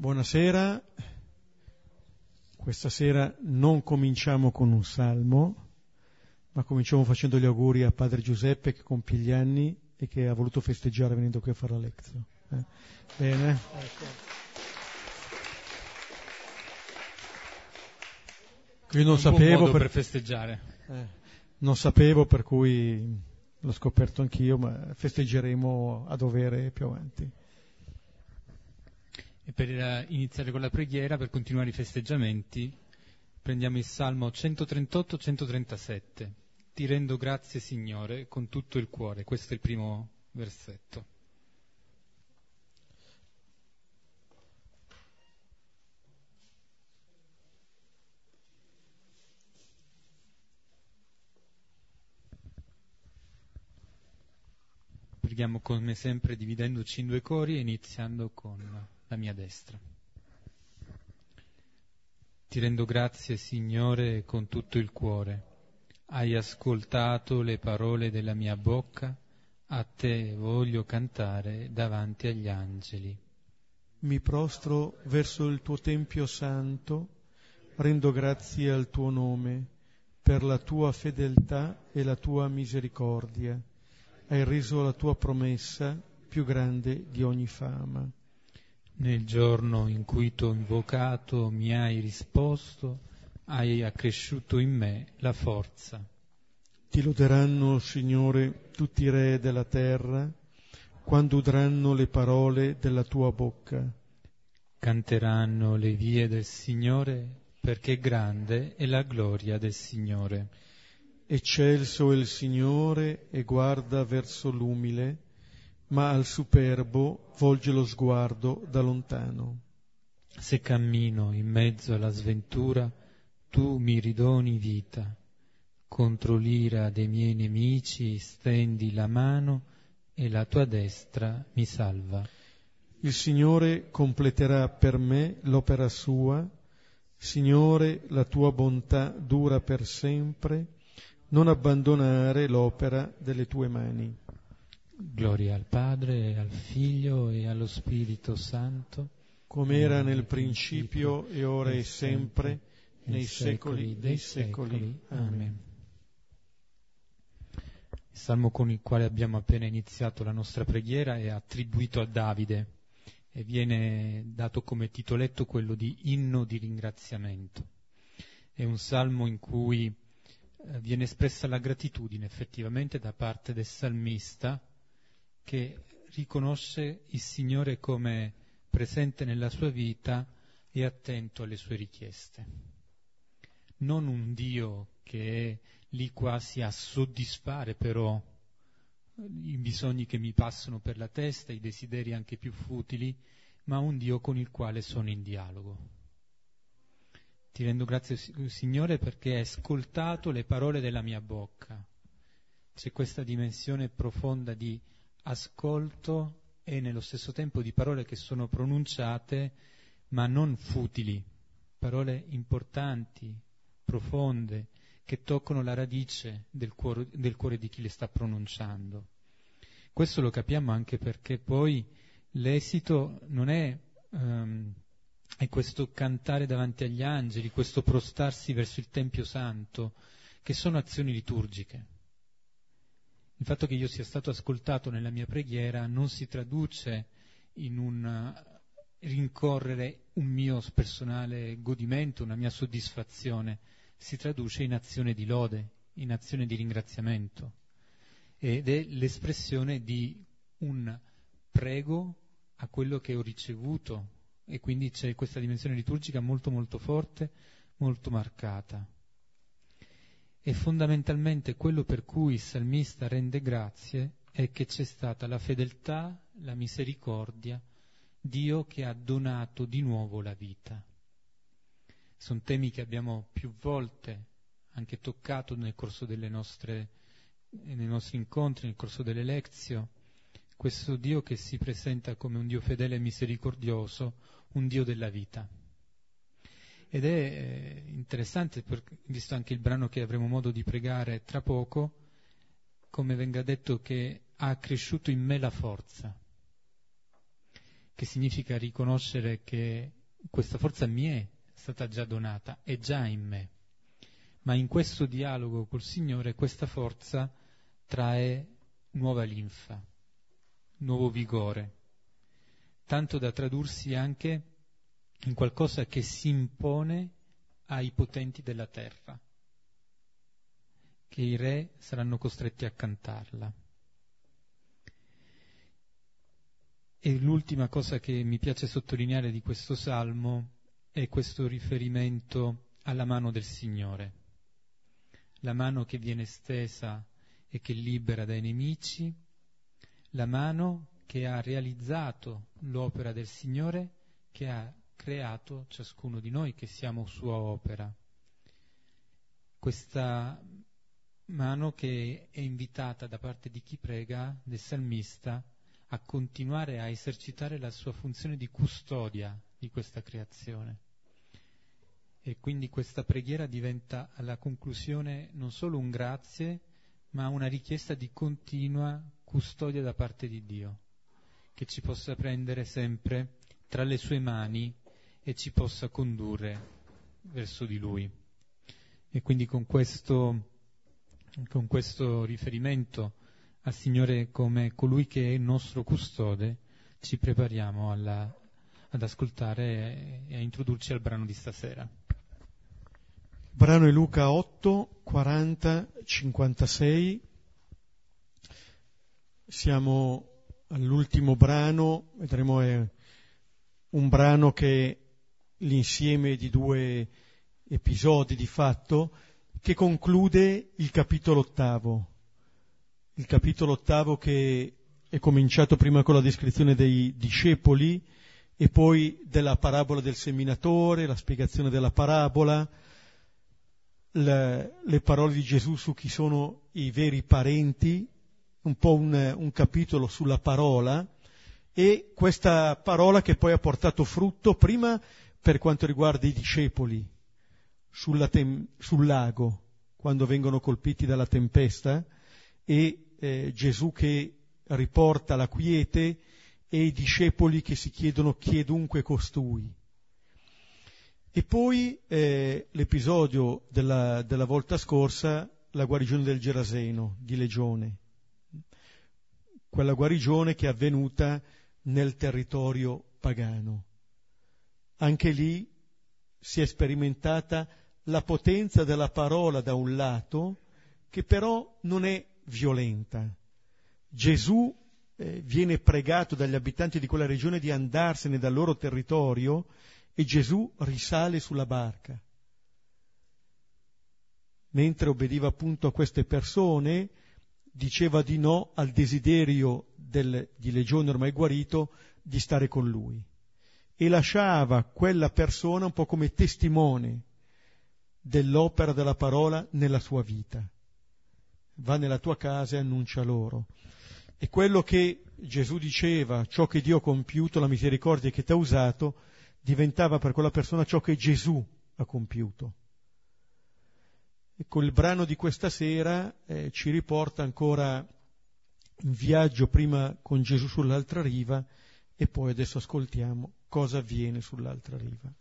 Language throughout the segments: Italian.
Buonasera, questa sera non cominciamo con un salmo, ma cominciamo facendo gli auguri a padre Giuseppe che compie gli anni e che ha voluto festeggiare venendo qui a fare la lezione. Eh? Bene? Ecco. Io non sapevo per... per... per festeggiare. Eh, non sapevo per cui l'ho scoperto anch'io, ma festeggeremo a dovere più avanti. E per eh, iniziare con la preghiera, per continuare i festeggiamenti, prendiamo il Salmo 138-137. Ti rendo grazie, Signore, con tutto il cuore. Questo è il primo versetto. Preghiamo come sempre dividendoci in due cori e iniziando con la mia destra. Ti rendo grazie, Signore, con tutto il cuore. Hai ascoltato le parole della mia bocca, a te voglio cantare davanti agli angeli. Mi prostro verso il tuo Tempio santo, rendo grazie al tuo nome per la tua fedeltà e la tua misericordia. Hai reso la tua promessa più grande di ogni fama. Nel giorno in cui t'ho invocato mi hai risposto, hai accresciuto in me la forza. Ti loderanno, Signore, tutti i re della terra, quando udranno le parole della tua bocca. Canteranno le vie del Signore, perché grande è la gloria del Signore. Eccelso è il Signore e guarda verso l'umile, ma al superbo volge lo sguardo da lontano. Se cammino in mezzo alla sventura, tu mi ridoni vita. Contro l'ira dei miei nemici stendi la mano e la tua destra mi salva. Il Signore completerà per me l'opera sua. Signore, la tua bontà dura per sempre. Non abbandonare l'opera delle tue mani. Gloria al Padre, al Figlio e allo Spirito Santo, come era nel principio e ora e sempre, nei secoli dei secoli. Amen. Il salmo con il quale abbiamo appena iniziato la nostra preghiera è attribuito a Davide e viene dato come titoletto quello di inno di ringraziamento. È un salmo in cui eh, viene espressa la gratitudine effettivamente da parte del salmista che riconosce il Signore come presente nella sua vita e attento alle sue richieste. Non un Dio che è lì quasi a soddisfare però i bisogni che mi passano per la testa, i desideri anche più futili, ma un Dio con il quale sono in dialogo. Ti rendo grazie, Signore, perché hai ascoltato le parole della mia bocca. C'è questa dimensione profonda di ascolto e nello stesso tempo di parole che sono pronunciate ma non futili, parole importanti, profonde, che toccano la radice del cuore, del cuore di chi le sta pronunciando. Questo lo capiamo anche perché poi l'esito non è, um, è questo cantare davanti agli angeli, questo prostarsi verso il Tempio Santo, che sono azioni liturgiche. Il fatto che io sia stato ascoltato nella mia preghiera non si traduce in un eh, rincorrere un mio personale godimento, una mia soddisfazione, si traduce in azione di lode, in azione di ringraziamento. Ed è l'espressione di un prego a quello che ho ricevuto. E quindi c'è questa dimensione liturgica molto molto forte, molto marcata. E fondamentalmente quello per cui il salmista rende grazie è che c'è stata la fedeltà, la misericordia, Dio che ha donato di nuovo la vita. Sono temi che abbiamo più volte anche toccato nel corso nostre, nei nostri incontri, nel corso delle lezioni. Questo Dio che si presenta come un Dio fedele e misericordioso, un Dio della vita. Ed è eh, interessante, visto anche il brano che avremo modo di pregare tra poco, come venga detto che ha cresciuto in me la forza, che significa riconoscere che questa forza mi è stata già donata, è già in me. Ma in questo dialogo col Signore questa forza trae nuova linfa, nuovo vigore, tanto da tradursi anche in qualcosa che si impone ai potenti della terra, che i re saranno costretti a cantarla. E l'ultima cosa che mi piace sottolineare di questo salmo è questo riferimento alla mano del Signore, la mano che viene stesa e che libera dai nemici, la mano che ha realizzato l'opera del Signore, che ha creato ciascuno di noi che siamo sua opera. Questa mano che è invitata da parte di chi prega, del salmista, a continuare a esercitare la sua funzione di custodia di questa creazione. E quindi questa preghiera diventa alla conclusione non solo un grazie, ma una richiesta di continua custodia da parte di Dio, che ci possa prendere sempre tra le sue mani e ci possa condurre verso di Lui. E quindi con questo, con questo riferimento al Signore come colui che è il nostro custode, ci prepariamo alla, ad ascoltare e a introdurci al brano di stasera. Brano è Luca 8, 40, 56. Siamo all'ultimo brano, vedremo è un brano che l'insieme di due episodi di fatto che conclude il capitolo ottavo. Il capitolo ottavo che è cominciato prima con la descrizione dei discepoli e poi della parabola del seminatore, la spiegazione della parabola, le, le, parole di Gesù su chi sono i veri parenti, un po' un, un, capitolo sulla parola, e questa parola che poi ha portato frutto prima per quanto riguarda i discepoli tem- sul lago, quando vengono colpiti dalla tempesta, e eh, Gesù che riporta la quiete e i discepoli che si chiedono chiedunque costui. E poi eh, l'episodio della, della, volta scorsa, la guarigione del Geraseno, di Legione, quella guarigione che è avvenuta nel territorio pagano. Anche lì si è sperimentata la potenza della parola da un lato, che però non è violenta. Gesù eh, viene pregato dagli abitanti di quella regione di andarsene dal loro territorio e Gesù risale sulla barca. Mentre obbediva appunto a queste persone, diceva di no al desiderio del, di Legione ormai guarito di stare con lui e lasciava quella persona un po' come testimone dell'opera della parola nella sua vita. Va nella tua casa e annuncia loro. E quello che Gesù diceva, ciò che Dio ha compiuto, la misericordia che ti ha usato, diventava per quella persona ciò che Gesù ha compiuto. Ecco, il brano di questa sera eh, ci riporta ancora in viaggio prima con Gesù sull'altra riva e poi adesso ascoltiamo cosa avviene sull'altra riva.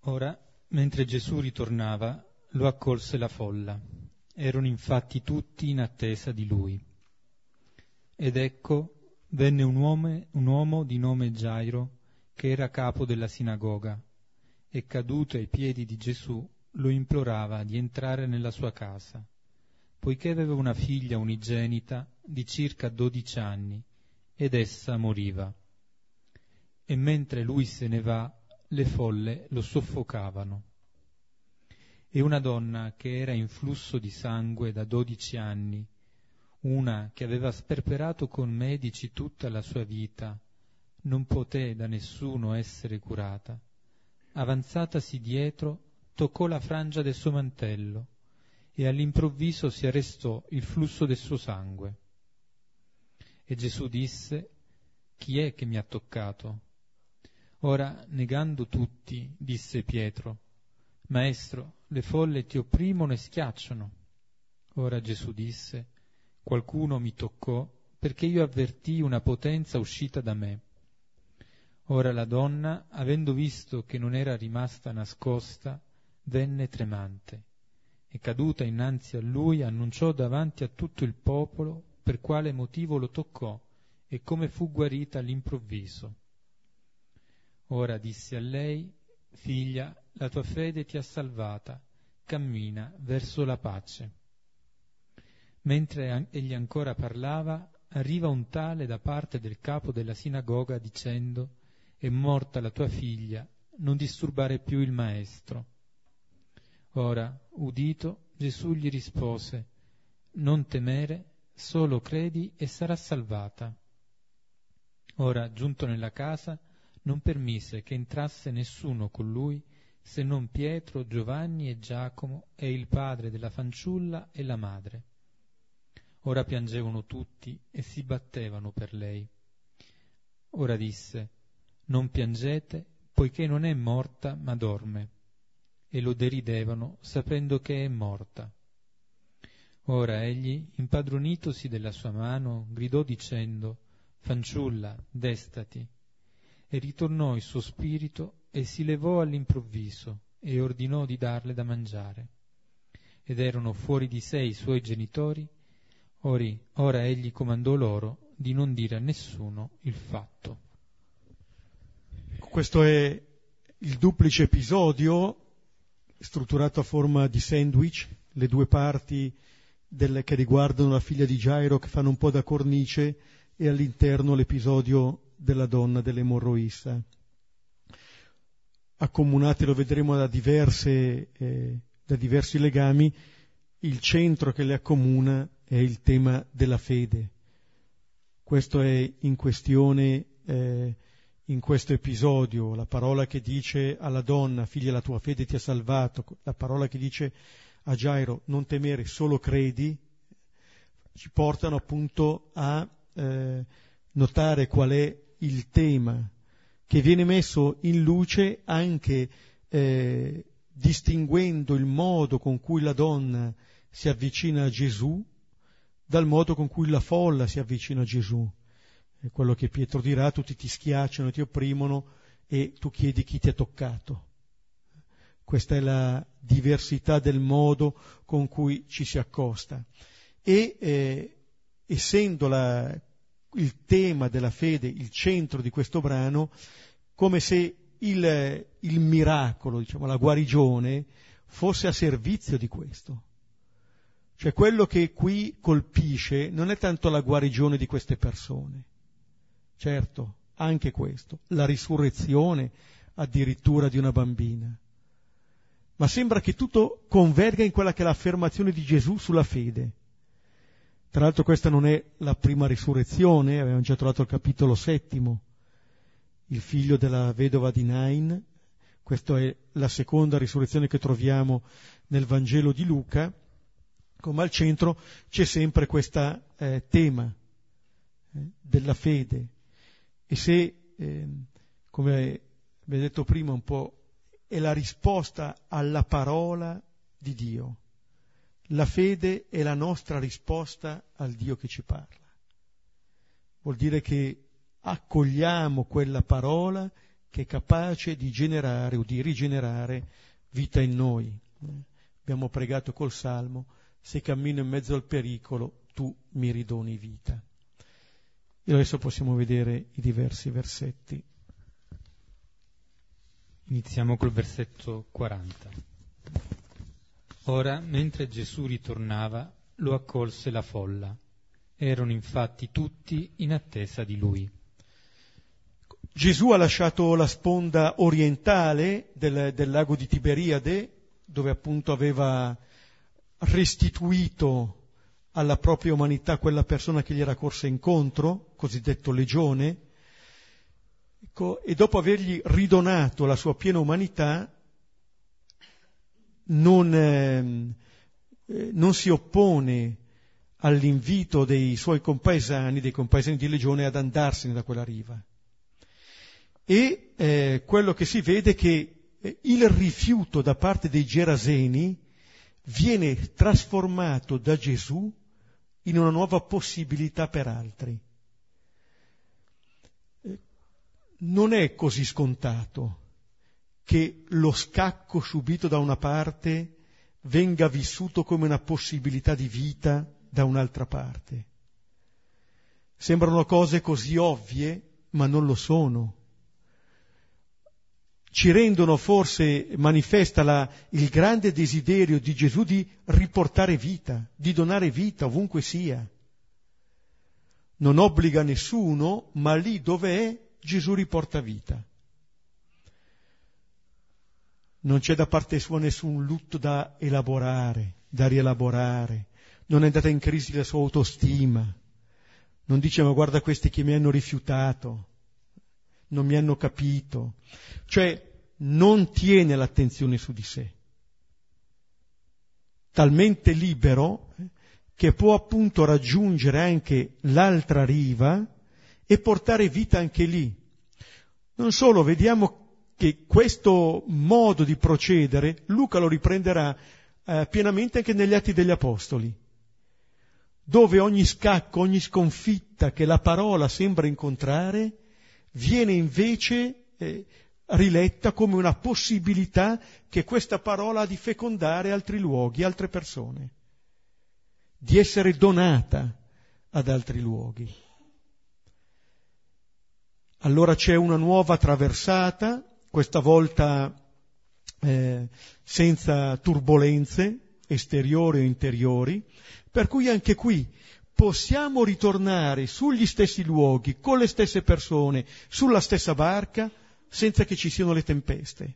Ora, mentre Gesù ritornava, lo accolse la folla. Erano infatti tutti in attesa di lui. Ed ecco venne un uomo, un uomo di nome Gairo, che era capo della sinagoga, e caduto ai piedi di Gesù lo implorava di entrare nella sua casa, poiché aveva una figlia unigenita di circa dodici anni, ed essa moriva. E mentre lui se ne va, le folle lo soffocavano. E una donna che era in flusso di sangue da dodici anni, una che aveva sperperato con medici tutta la sua vita, non poté da nessuno essere curata. Avanzatasi dietro, toccò la frangia del suo mantello e all'improvviso si arrestò il flusso del suo sangue. E Gesù disse, Chi è che mi ha toccato? Ora, negando tutti, disse Pietro, Maestro, le folle ti opprimono e schiacciano. Ora Gesù disse, Qualcuno mi toccò perché io avvertii una potenza uscita da me. Ora la donna, avendo visto che non era rimasta nascosta, venne tremante e caduta innanzi a lui annunciò davanti a tutto il popolo per quale motivo lo toccò e come fu guarita all'improvviso. Ora disse a lei, figlia, la tua fede ti ha salvata, cammina verso la pace. Mentre egli ancora parlava, arriva un tale da parte del capo della sinagoga dicendo, è morta la tua figlia, non disturbare più il maestro. Ora, udito, Gesù gli rispose, non temere, solo credi e sarà salvata. Ora, giunto nella casa, non permise che entrasse nessuno con lui, se non Pietro, Giovanni e Giacomo e il padre della fanciulla e la madre. Ora piangevano tutti e si battevano per lei. Ora disse, non piangete, poiché non è morta, ma dorme. E lo deridevano, sapendo che è morta. Ora egli, impadronitosi della sua mano, gridò dicendo, Fanciulla, destati. E ritornò il suo spirito e si levò all'improvviso e ordinò di darle da mangiare. Ed erano fuori di sé i suoi genitori, ori, ora egli comandò loro di non dire a nessuno il fatto. Questo è il duplice episodio strutturato a forma di sandwich, le due parti del, che riguardano la figlia di Gairo che fanno un po' da cornice e all'interno l'episodio della donna dell'emorroista. Accomunati, lo vedremo da, diverse, eh, da diversi legami, il centro che le accomuna è il tema della fede. Questo è in questione eh, in questo episodio, la parola che dice alla donna, figlia la tua fede ti ha salvato, la parola che dice a Gairo, non temere, solo credi, ci portano appunto a eh, notare qual è il tema che viene messo in luce anche eh, distinguendo il modo con cui la donna si avvicina a Gesù dal modo con cui la folla si avvicina a Gesù. È quello che Pietro dirà, tutti ti schiacciano, ti opprimono e tu chiedi chi ti ha toccato. Questa è la diversità del modo con cui ci si accosta. E eh, essendo la, il tema della fede il centro di questo brano, come se il, il miracolo, diciamo, la guarigione, fosse a servizio di questo. Cioè quello che qui colpisce non è tanto la guarigione di queste persone, certo, anche questo, la risurrezione addirittura di una bambina, ma sembra che tutto converga in quella che è l'affermazione di Gesù sulla fede. Tra l'altro questa non è la prima risurrezione, abbiamo già trovato il capitolo settimo, il figlio della vedova di Nain, questa è la seconda risurrezione che troviamo nel Vangelo di Luca, come al centro c'è sempre questo eh, tema eh, della fede. E se, eh, come vi ho detto prima, un po' è la risposta alla parola di Dio. La fede è la nostra risposta al Dio che ci parla. Vuol dire che accogliamo quella parola che è capace di generare o di rigenerare vita in noi. Abbiamo pregato col Salmo, se cammino in mezzo al pericolo, tu mi ridoni vita. E adesso possiamo vedere i diversi versetti. Iniziamo col versetto 40. Ora, mentre Gesù ritornava, lo accolse la folla. Erano infatti tutti in attesa di lui. Gesù ha lasciato la sponda orientale del, del lago di Tiberiade, dove appunto aveva restituito alla propria umanità quella persona che gli era corsa incontro, cosiddetto legione, Ecco, e dopo avergli ridonato la sua piena umanità, non, ehm, eh, non si oppone all'invito dei suoi compaesani, dei compaesani di Legione, ad andarsene da quella riva. E eh, quello che si vede è che eh, il rifiuto da parte dei Geraseni viene trasformato da Gesù in una nuova possibilità per altri. Eh, non è così scontato che lo scacco subito da una parte venga vissuto come una possibilità di vita da un'altra parte. Sembrano cose così ovvie, ma non lo sono. Ci rendono forse, manifesta la, il grande desiderio di Gesù di riportare vita, di donare vita ovunque sia. Non obbliga nessuno, ma lì dove è Gesù riporta vita. Non c'è da parte sua nessun lutto da elaborare, da rielaborare. Non è andata in crisi la sua autostima non dice ma guarda questi che mi hanno rifiutato, non mi hanno capito. Cioè non tiene l'attenzione su di sé. Talmente libero eh, che può appunto raggiungere anche l'altra riva e portare vita anche lì. Non solo, vediamo che questo modo di procedere Luca lo riprenderà eh, pienamente anche negli Atti degli Apostoli dove ogni scacco, ogni sconfitta che la parola sembra incontrare, viene invece eh, riletta come una possibilità che questa parola ha di fecondare altri luoghi, altre persone, di essere donata ad altri luoghi. Allora c'è una nuova traversata, questa volta eh, senza turbulenze esteriori o interiori, per cui anche qui possiamo ritornare sugli stessi luoghi, con le stesse persone, sulla stessa barca, senza che ci siano le tempeste.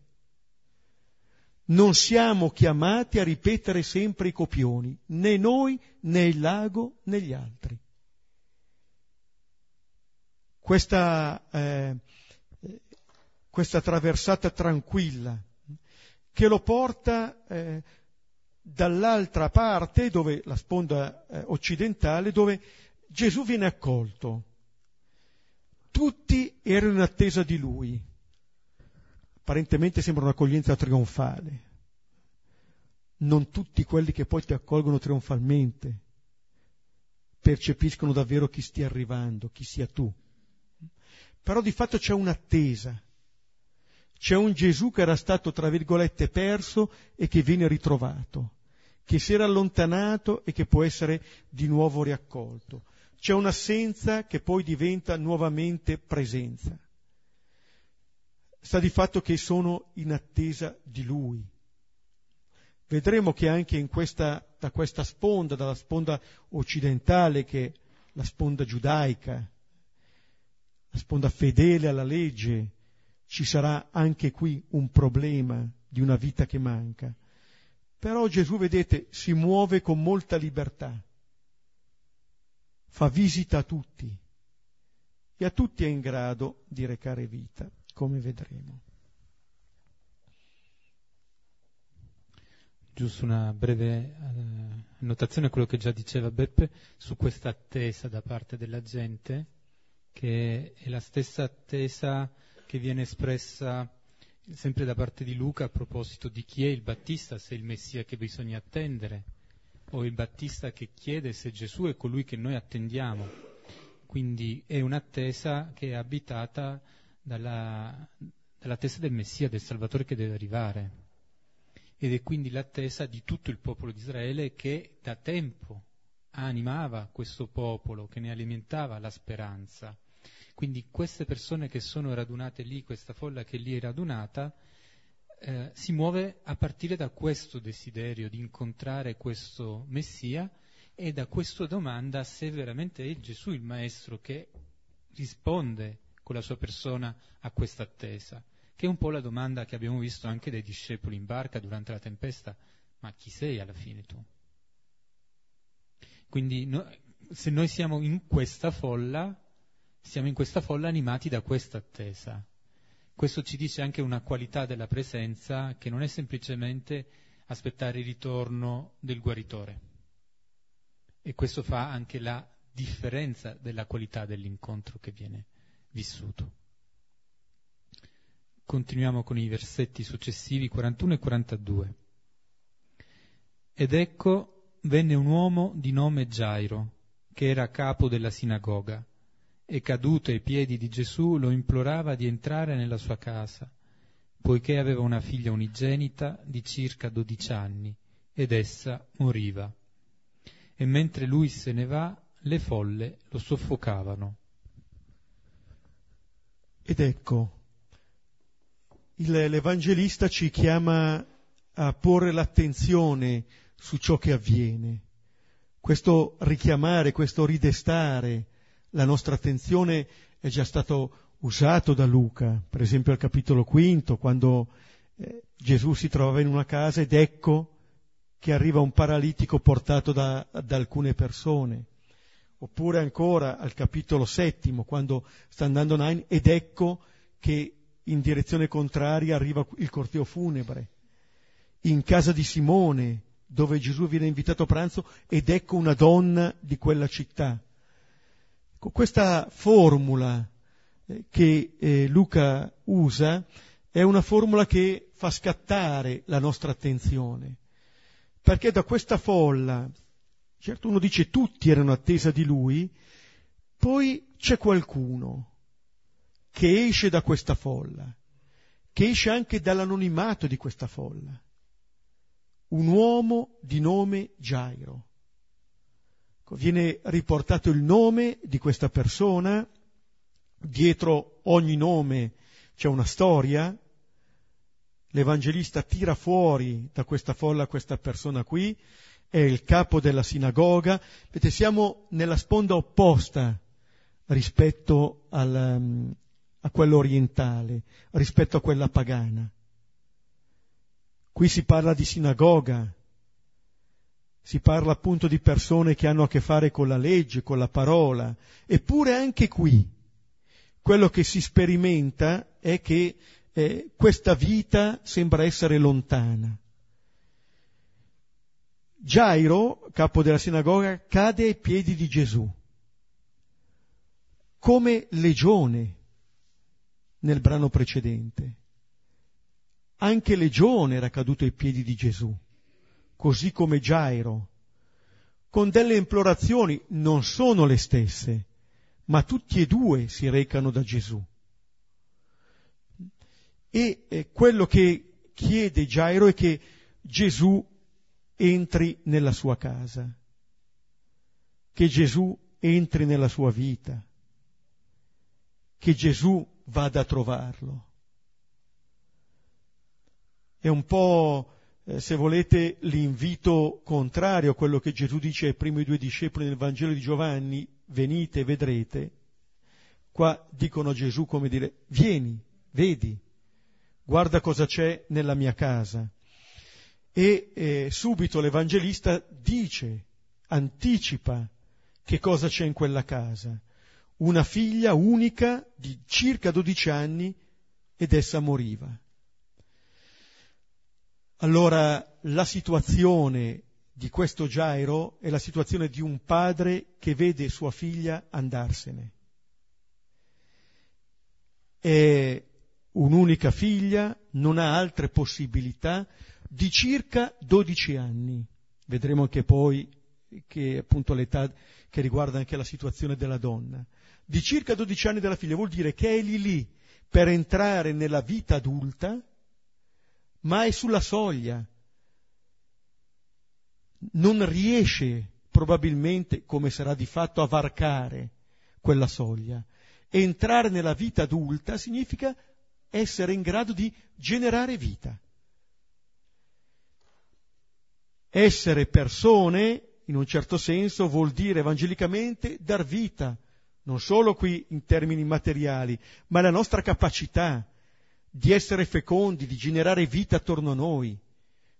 Non siamo chiamati a ripetere sempre i copioni, né noi, né il lago, né gli altri. Questa, eh, questa traversata tranquilla che lo porta eh, dall'altra parte, dove, la sponda eh, occidentale, dove Gesù viene accolto. Tutti erano in attesa di lui. Apparentemente sembra un'accoglienza trionfale. Non tutti quelli che poi ti accolgono trionfalmente percepiscono davvero chi stia arrivando, chi sia tu. Però di fatto c'è un'attesa c'è un Gesù che era stato, tra virgolette, perso e che viene ritrovato, che si era allontanato e che può essere di nuovo riaccolto. C'è un'assenza che poi diventa nuovamente presenza. Sta di fatto che sono in attesa di Lui. Vedremo che anche questa, da questa sponda, dalla sponda occidentale, che è la sponda giudaica, la sponda fedele alla legge, ci sarà anche qui un problema di una vita che manca. Però Gesù, vedete, si muove con molta libertà, fa visita a tutti e a tutti è in grado di recare vita, come vedremo. Giusto una breve eh, annotazione a quello che già diceva Beppe su questa attesa da parte della gente, che è la stessa attesa che viene espressa sempre da parte di Luca a proposito di chi è il Battista, se è il Messia che bisogna attendere, o il Battista che chiede se Gesù è colui che noi attendiamo. Quindi è un'attesa che è abitata dalla, dall'attesa del Messia, del Salvatore che deve arrivare. Ed è quindi l'attesa di tutto il popolo di Israele che da tempo animava questo popolo, che ne alimentava la speranza. Quindi queste persone che sono radunate lì, questa folla che lì è radunata, eh, si muove a partire da questo desiderio di incontrare questo Messia e da questa domanda se veramente è Gesù il Maestro che risponde con la sua persona a questa attesa, che è un po' la domanda che abbiamo visto anche dai discepoli in barca durante la tempesta, ma chi sei alla fine tu? Quindi no, se noi siamo in questa folla, siamo in questa folla animati da questa attesa. Questo ci dice anche una qualità della presenza che non è semplicemente aspettare il ritorno del guaritore. E questo fa anche la differenza della qualità dell'incontro che viene vissuto. Continuiamo con i versetti successivi 41 e 42. Ed ecco venne un uomo di nome Gairo che era capo della sinagoga, e caduto ai piedi di Gesù lo implorava di entrare nella sua casa, poiché aveva una figlia unigenita di circa dodici anni, ed essa moriva. E mentre lui se ne va, le folle lo soffocavano. Ed ecco, il, l'Evangelista ci chiama a porre l'attenzione su ciò che avviene. Questo richiamare, questo ridestare la nostra attenzione è già stato usato da Luca, per esempio al capitolo quinto, quando eh, Gesù si trovava in una casa ed ecco che arriva un paralitico portato da, da alcune persone. Oppure ancora al capitolo settimo, quando sta andando Nain ed ecco che in direzione contraria arriva il corteo funebre. In casa di Simone, dove Gesù viene invitato a pranzo, ed ecco una donna di quella città. Con questa formula eh, che eh, Luca usa è una formula che fa scattare la nostra attenzione, perché da questa folla, certo uno dice tutti erano attesa di lui, poi c'è qualcuno che esce da questa folla, che esce anche dall'anonimato di questa folla. Un uomo di nome Gairo. Viene riportato il nome di questa persona, dietro ogni nome c'è una storia, l'Evangelista tira fuori da questa folla questa persona qui, è il capo della sinagoga, vedete siamo nella sponda opposta rispetto al, a quella orientale rispetto a quella pagana. Qui si parla di sinagoga, si parla appunto di persone che hanno a che fare con la legge, con la parola, eppure anche qui quello che si sperimenta è che eh, questa vita sembra essere lontana. Gairo, capo della sinagoga, cade ai piedi di Gesù, come legione nel brano precedente. Anche Legione era caduto ai piedi di Gesù, così come Gairo, con delle implorazioni non sono le stesse, ma tutti e due si recano da Gesù. E eh, quello che chiede Gairo è che Gesù entri nella sua casa, che Gesù entri nella sua vita, che Gesù vada a trovarlo. È un po', eh, se volete, l'invito contrario a quello che Gesù dice ai primi due discepoli nel Vangelo di Giovanni, venite vedrete. Qua dicono a Gesù come dire, vieni, vedi, guarda cosa c'è nella mia casa. E eh, subito l'Evangelista dice, anticipa che cosa c'è in quella casa una figlia unica di circa 12 anni ed essa moriva. Allora la situazione di questo Gairo è la situazione di un padre che vede sua figlia andarsene. È un'unica figlia, non ha altre possibilità, di circa 12 anni. Vedremo anche poi che appunto l'età che riguarda anche la situazione della donna di circa 12 anni della figlia vuol dire che è lì lì per entrare nella vita adulta, ma è sulla soglia. Non riesce probabilmente, come sarà di fatto, a varcare quella soglia. Entrare nella vita adulta significa essere in grado di generare vita. Essere persone, in un certo senso, vuol dire evangelicamente dar vita, non solo qui in termini materiali, ma la nostra capacità di essere fecondi, di generare vita attorno a noi.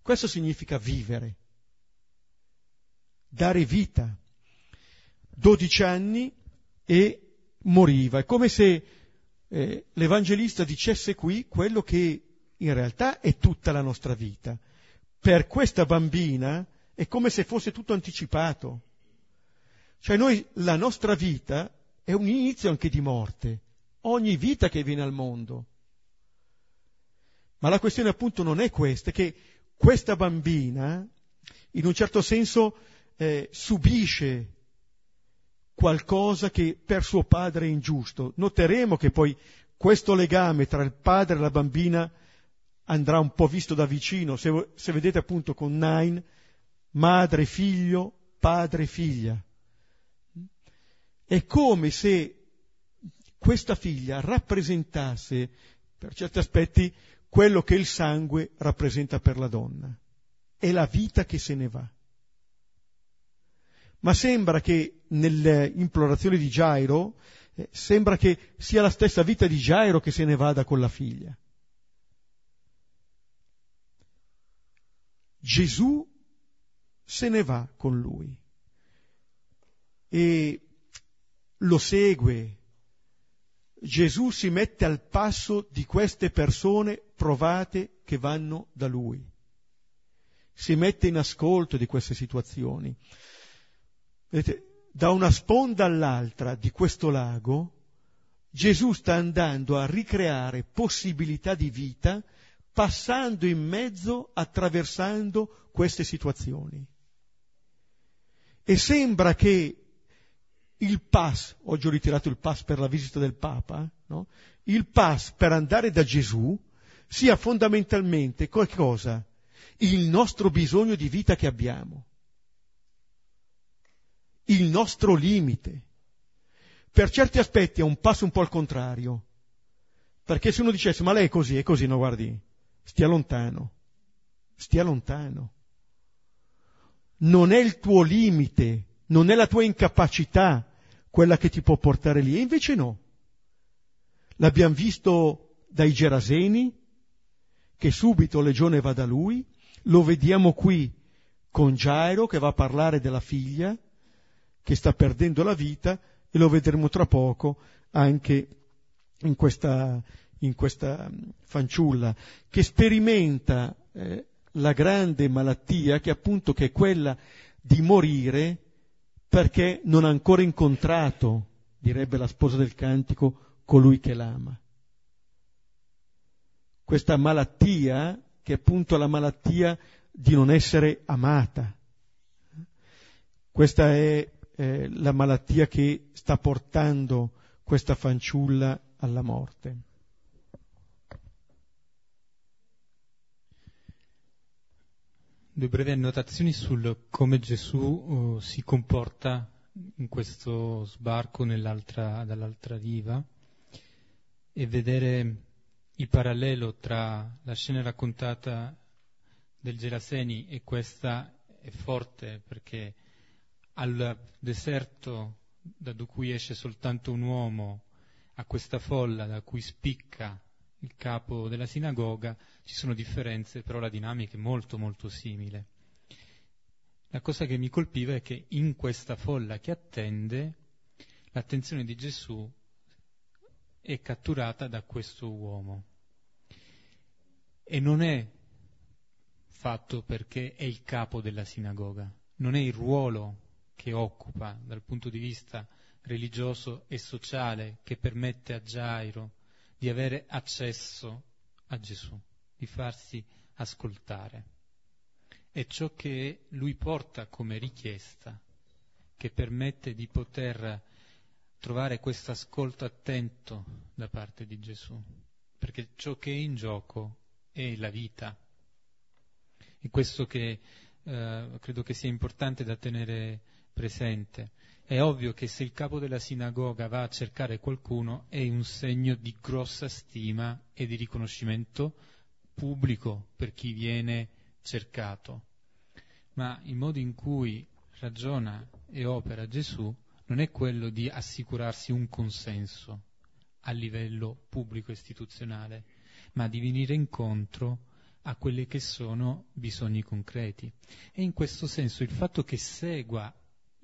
Questo significa vivere, dare vita. 12 anni e moriva. È come se eh, l'Evangelista dicesse qui quello che in realtà è tutta la nostra vita. Per questa bambina è come se fosse tutto anticipato. Cioè noi la nostra vita è un inizio anche di morte, ogni vita che viene al mondo. Ma la questione appunto non è questa, è che questa bambina in un certo senso eh, subisce qualcosa che per suo padre è ingiusto. Noteremo che poi questo legame tra il padre e la bambina andrà un po' visto da vicino. Se, se vedete appunto con Nine, madre, figlio, padre, figlia. È come se questa figlia rappresentasse, per certi aspetti, quello che il sangue rappresenta per la donna. È la vita che se ne va. Ma sembra che nell'implorazione di Gairo, eh, sembra che sia la stessa vita di Gairo che se ne vada con la figlia. Gesù se ne va con lui e lo segue. Gesù si mette al passo di queste persone provate che vanno da lui. Si mette in ascolto di queste situazioni. Vedete, da una sponda all'altra di questo lago, Gesù sta andando a ricreare possibilità di vita passando in mezzo, attraversando queste situazioni. E sembra che il pass, oggi ho ritirato il pass per la visita del Papa, no? il pass per andare da Gesù sia fondamentalmente qualcosa, il nostro bisogno di vita che abbiamo, il nostro limite. Per certi aspetti è un passo un po' al contrario, perché se uno dicesse ma lei è così, è così, no guardi, stia lontano, stia lontano. Non è il tuo limite, non è la tua incapacità quella che ti può portare lì, e invece no. L'abbiamo visto dai Geraseni, che subito Legione va da lui, lo vediamo qui con Gairo che va a parlare della figlia che sta perdendo la vita e lo vedremo tra poco anche in questa, in questa mm, fanciulla che sperimenta eh, la grande malattia che appunto che è quella di morire perché non ha ancora incontrato, direbbe la sposa del cantico, colui che l'ama. Questa malattia che è appunto la malattia di non essere amata. Questa è eh, la malattia che sta portando questa fanciulla alla morte. Due brevi annotazioni sul come Gesù uh, si comporta in questo sbarco dall'altra riva e vedere il parallelo tra la scena raccontata del Geraseni e questa è forte perché al deserto da cui esce soltanto un uomo a questa folla da cui spicca il capo della sinagoga, ci sono differenze, però la dinamica è molto molto simile. La cosa che mi colpiva è che in questa folla che attende, l'attenzione di Gesù è catturata da questo uomo. E non è fatto perché è il capo della sinagoga, non è il ruolo che occupa dal punto di vista religioso e sociale che permette a Gairo di avere accesso a Gesù, di farsi ascoltare. È ciò che lui porta come richiesta, che permette di poter trovare questo ascolto attento da parte di Gesù, perché ciò che è in gioco è la vita. E questo che eh, credo che sia importante da tenere presente. È ovvio che se il capo della sinagoga va a cercare qualcuno è un segno di grossa stima e di riconoscimento pubblico per chi viene cercato. Ma il modo in cui ragiona e opera Gesù non è quello di assicurarsi un consenso a livello pubblico istituzionale, ma di venire incontro a quelli che sono bisogni concreti. E in questo senso il fatto che segua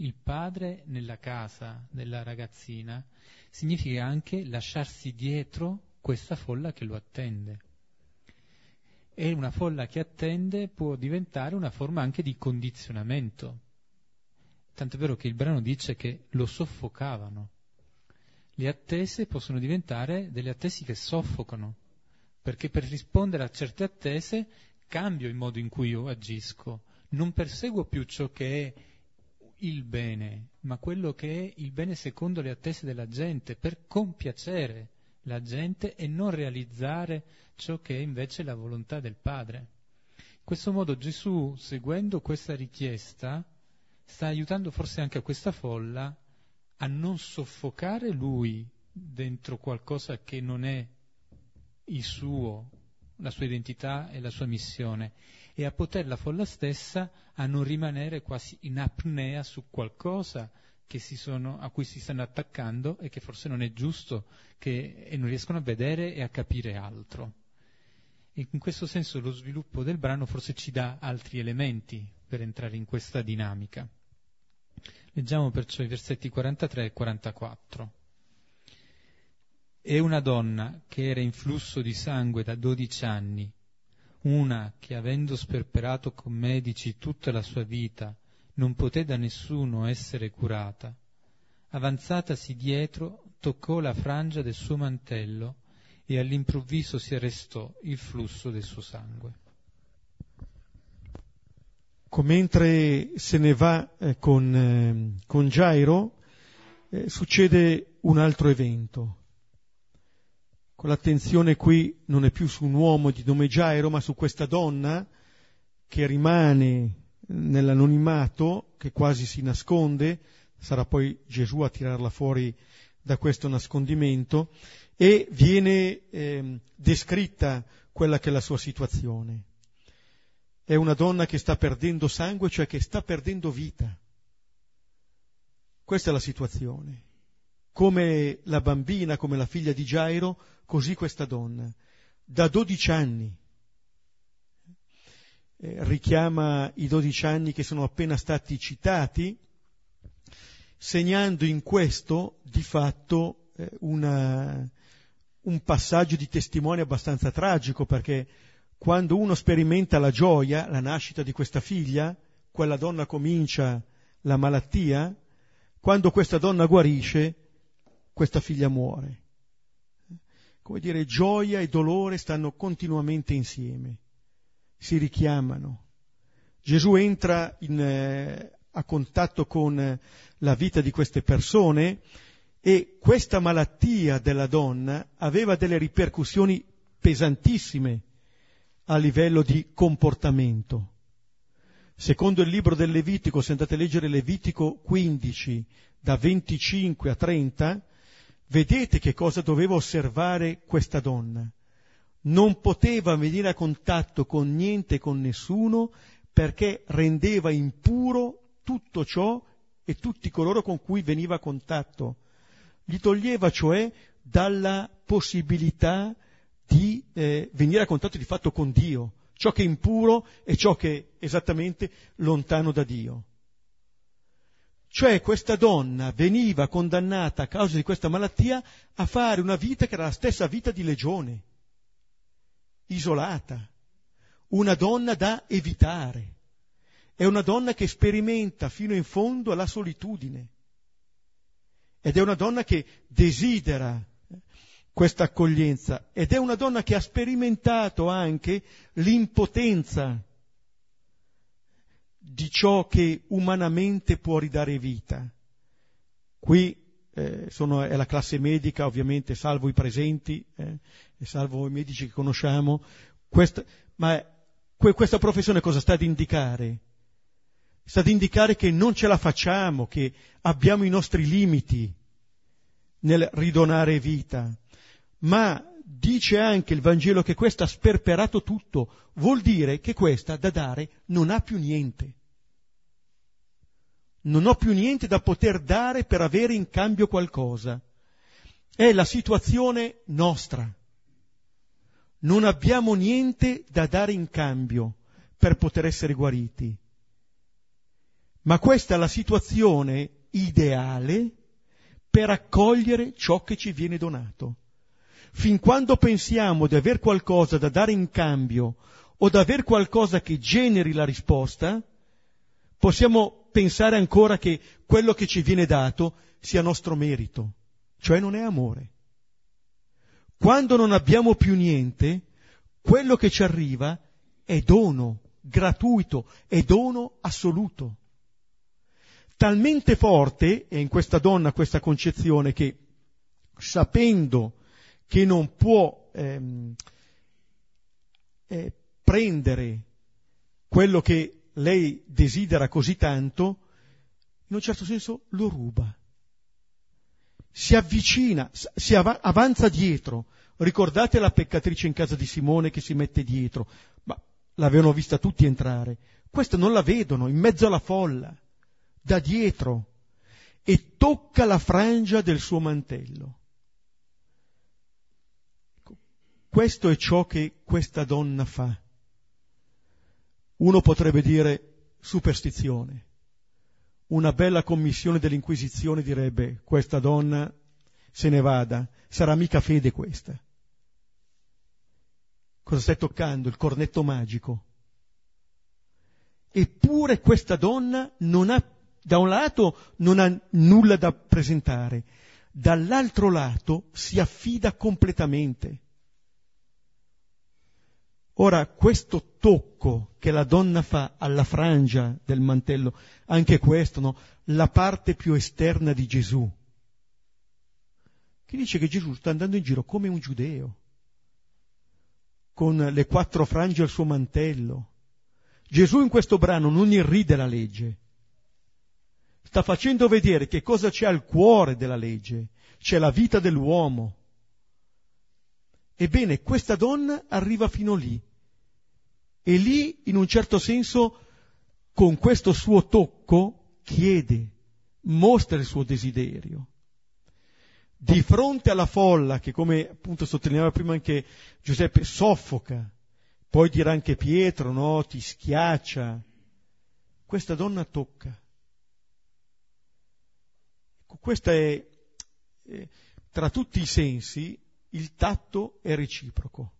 il padre nella casa della ragazzina significa anche lasciarsi dietro questa folla che lo attende. E una folla che attende può diventare una forma anche di condizionamento. Tanto è vero che il brano dice che lo soffocavano. Le attese possono diventare delle attese che soffocano, perché per rispondere a certe attese cambio il modo in cui io agisco, non perseguo più ciò che è il bene, ma quello che è il bene secondo le attese della gente, per compiacere la gente e non realizzare ciò che è invece la volontà del Padre. In questo modo Gesù, seguendo questa richiesta, sta aiutando forse anche questa folla a non soffocare lui dentro qualcosa che non è il suo, la sua identità e la sua missione, e a poter la folla stessa a non rimanere quasi in apnea su qualcosa sono, a cui si stanno attaccando e che forse non è giusto che, e non riescono a vedere e a capire altro. E in questo senso lo sviluppo del brano forse ci dà altri elementi per entrare in questa dinamica. Leggiamo perciò i versetti 43 e 44. E una donna che era in flusso di sangue da dodici anni, una che avendo sperperato con medici tutta la sua vita, non poté da nessuno essere curata, avanzatasi dietro, toccò la frangia del suo mantello e all'improvviso si arrestò il flusso del suo sangue. Mentre se ne va eh, con, eh, con Gairo, eh, succede un altro evento. Con l'attenzione qui non è più su un uomo di nome Gairo, ma su questa donna che rimane nell'anonimato, che quasi si nasconde, sarà poi Gesù a tirarla fuori da questo nascondimento, e viene eh, descritta quella che è la sua situazione. È una donna che sta perdendo sangue, cioè che sta perdendo vita. Questa è la situazione. Come la bambina, come la figlia di Gairo, così questa donna. Da dodici anni eh, richiama i dodici anni che sono appena stati citati, segnando in questo di fatto eh, una, un passaggio di testimone abbastanza tragico, perché quando uno sperimenta la gioia, la nascita di questa figlia, quella donna comincia la malattia, quando questa donna guarisce, questa figlia muore. Come dire, gioia e dolore stanno continuamente insieme si richiamano. Gesù entra in, eh, a contatto con eh, la vita di queste persone e questa malattia della donna aveva delle ripercussioni pesantissime a livello di comportamento. Secondo il libro del Levitico, se andate a leggere Levitico 15, da 25 a 30, vedete che cosa doveva osservare questa donna non poteva venire a contatto con niente e con nessuno perché rendeva impuro tutto ciò e tutti coloro con cui veniva a contatto. Gli toglieva cioè dalla possibilità di eh, venire a contatto di fatto con Dio, ciò che è impuro e ciò che è esattamente lontano da Dio. Cioè questa donna veniva condannata a causa di questa malattia a fare una vita che era la stessa vita di legione isolata, una donna da evitare, è una donna che sperimenta fino in fondo la solitudine. Ed è una donna che desidera questa accoglienza. Ed è una donna che ha sperimentato anche l'impotenza di ciò che umanamente può ridare vita. Qui eh, sono, è la classe medica, ovviamente, salvo i presenti, eh, e salvo i medici che conosciamo, questa, ma que, questa professione cosa sta ad indicare? Sta ad indicare che non ce la facciamo, che abbiamo i nostri limiti nel ridonare vita, ma dice anche il Vangelo che questa ha sperperato tutto, vuol dire che questa da dare non ha più niente non ho più niente da poter dare per avere in cambio qualcosa. È la situazione nostra. Non abbiamo niente da dare in cambio per poter essere guariti. Ma questa è la situazione ideale per accogliere ciò che ci viene donato. Fin quando pensiamo di aver qualcosa da dare in cambio o da aver qualcosa che generi la risposta, possiamo pensare ancora che quello che ci viene dato sia nostro merito, cioè non è amore. Quando non abbiamo più niente, quello che ci arriva è dono gratuito, è dono assoluto. talmente forte è in questa donna questa concezione che sapendo che non può ehm, eh, prendere quello che lei desidera così tanto, in un certo senso lo ruba. Si avvicina, si av- avanza dietro. Ricordate la peccatrice in casa di Simone che si mette dietro, ma l'avevano vista tutti entrare. Questa non la vedono, in mezzo alla folla, da dietro, e tocca la frangia del suo mantello. Questo è ciò che questa donna fa. Uno potrebbe dire superstizione. Una bella commissione dell'Inquisizione direbbe questa donna se ne vada, sarà mica fede questa. Cosa stai toccando? Il cornetto magico. Eppure questa donna non ha, da un lato non ha nulla da presentare, dall'altro lato si affida completamente. Ora, questo tocco che la donna fa alla frangia del mantello, anche questo, no? La parte più esterna di Gesù. Chi dice che Gesù sta andando in giro come un giudeo, con le quattro frange al suo mantello. Gesù in questo brano non irride la legge, sta facendo vedere che cosa c'è al cuore della legge, c'è la vita dell'uomo. Ebbene, questa donna arriva fino lì, e lì, in un certo senso, con questo suo tocco, chiede, mostra il suo desiderio. Di fronte alla folla, che come appunto sottolineava prima anche Giuseppe, soffoca, poi dirà anche Pietro, no, ti schiaccia, questa donna tocca. Ecco, questo è, eh, tra tutti i sensi, il tatto è reciproco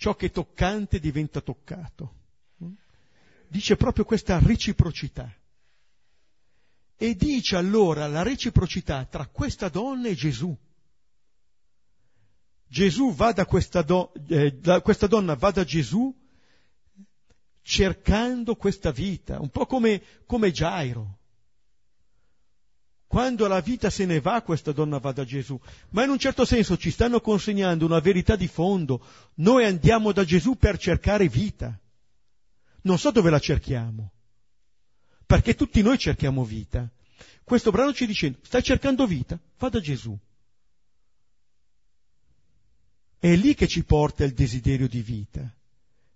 ciò che è toccante diventa toccato. Dice proprio questa reciprocità. E dice allora la reciprocità tra questa donna e Gesù. Gesù va da questa, do, eh, da, questa donna va da Gesù cercando questa vita, un po' come, come Gairo. Quando la vita se ne va, questa donna va da Gesù. Ma in un certo senso ci stanno consegnando una verità di fondo. Noi andiamo da Gesù per cercare vita. Non so dove la cerchiamo. Perché tutti noi cerchiamo vita. Questo brano ci dice, stai cercando vita? Va da Gesù. È lì che ci porta il desiderio di vita.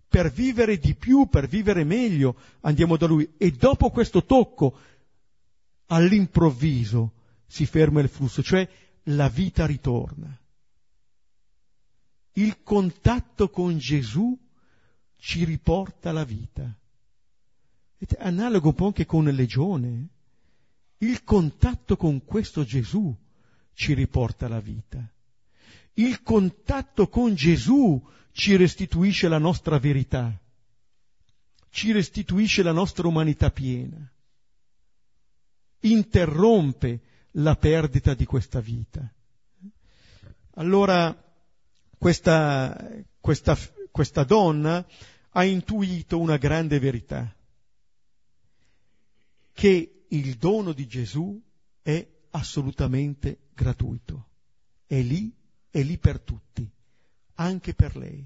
Per vivere di più, per vivere meglio, andiamo da Lui. E dopo questo tocco, all'improvviso si ferma il flusso, cioè la vita ritorna. Il contatto con Gesù ci riporta la vita. È analogo un po' anche con legione. Il contatto con questo Gesù ci riporta la vita. Il contatto con Gesù ci restituisce la nostra verità, ci restituisce la nostra umanità piena interrompe la perdita di questa vita. Allora questa, questa, questa donna ha intuito una grande verità, che il dono di Gesù è assolutamente gratuito, è lì, è lì per tutti, anche per lei.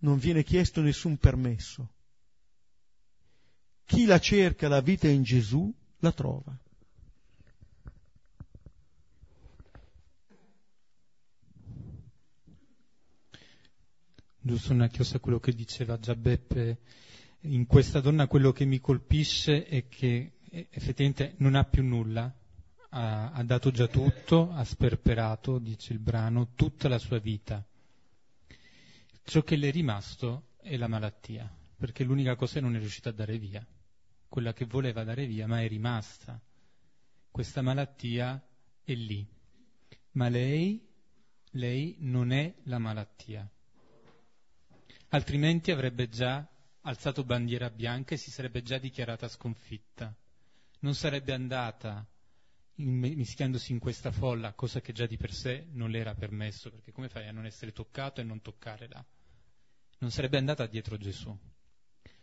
Non viene chiesto nessun permesso chi la cerca la vita in Gesù la trova. Giusto una chiosa a quello che diceva già Beppe, in questa donna quello che mi colpisce è che effettivamente non ha più nulla, ha, ha dato già tutto, ha sperperato, dice il brano, tutta la sua vita. Ciò che le è rimasto è la malattia, perché l'unica cosa che non è riuscita a dare via quella che voleva dare via, ma è rimasta. Questa malattia è lì. Ma lei, lei non è la malattia. Altrimenti avrebbe già alzato bandiera bianca e si sarebbe già dichiarata sconfitta. Non sarebbe andata mischiandosi in questa folla, cosa che già di per sé non le era permesso, perché come fai a non essere toccato e non toccare là? Non sarebbe andata dietro Gesù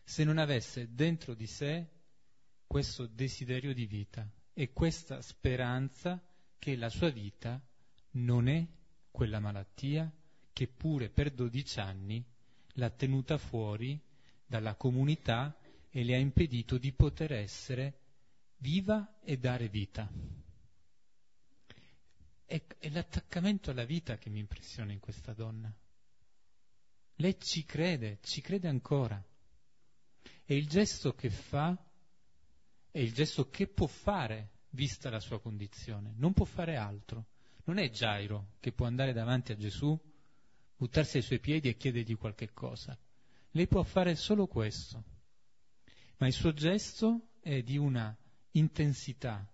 se non avesse dentro di sé questo desiderio di vita e questa speranza che la sua vita non è quella malattia che pure per 12 anni l'ha tenuta fuori dalla comunità e le ha impedito di poter essere viva e dare vita. È, l'attaccamento alla vita che mi impressiona in questa donna. Lei ci crede, ci crede ancora. E il gesto che fa è il gesto che può fare, vista la sua condizione. Non può fare altro. Non è Gairo che può andare davanti a Gesù, buttarsi ai suoi piedi e chiedergli qualche cosa. Lei può fare solo questo. Ma il suo gesto è di una intensità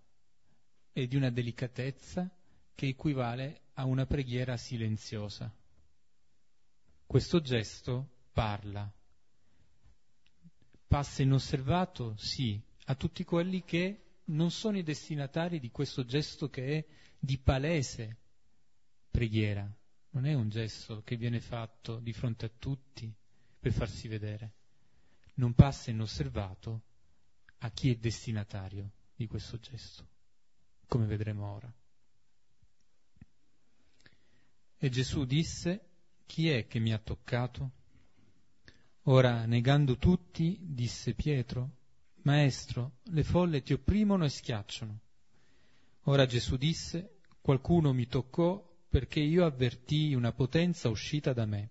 e di una delicatezza che equivale a una preghiera silenziosa. Questo gesto parla. Passa inosservato, sì, a tutti quelli che non sono i destinatari di questo gesto che è di palese preghiera. Non è un gesto che viene fatto di fronte a tutti per farsi vedere. Non passa inosservato a chi è destinatario di questo gesto, come vedremo ora. E Gesù disse, chi è che mi ha toccato? Ora, negando tutti, disse Pietro, Maestro, le folle ti opprimono e schiacciano. Ora Gesù disse, qualcuno mi toccò perché io avvertii una potenza uscita da me.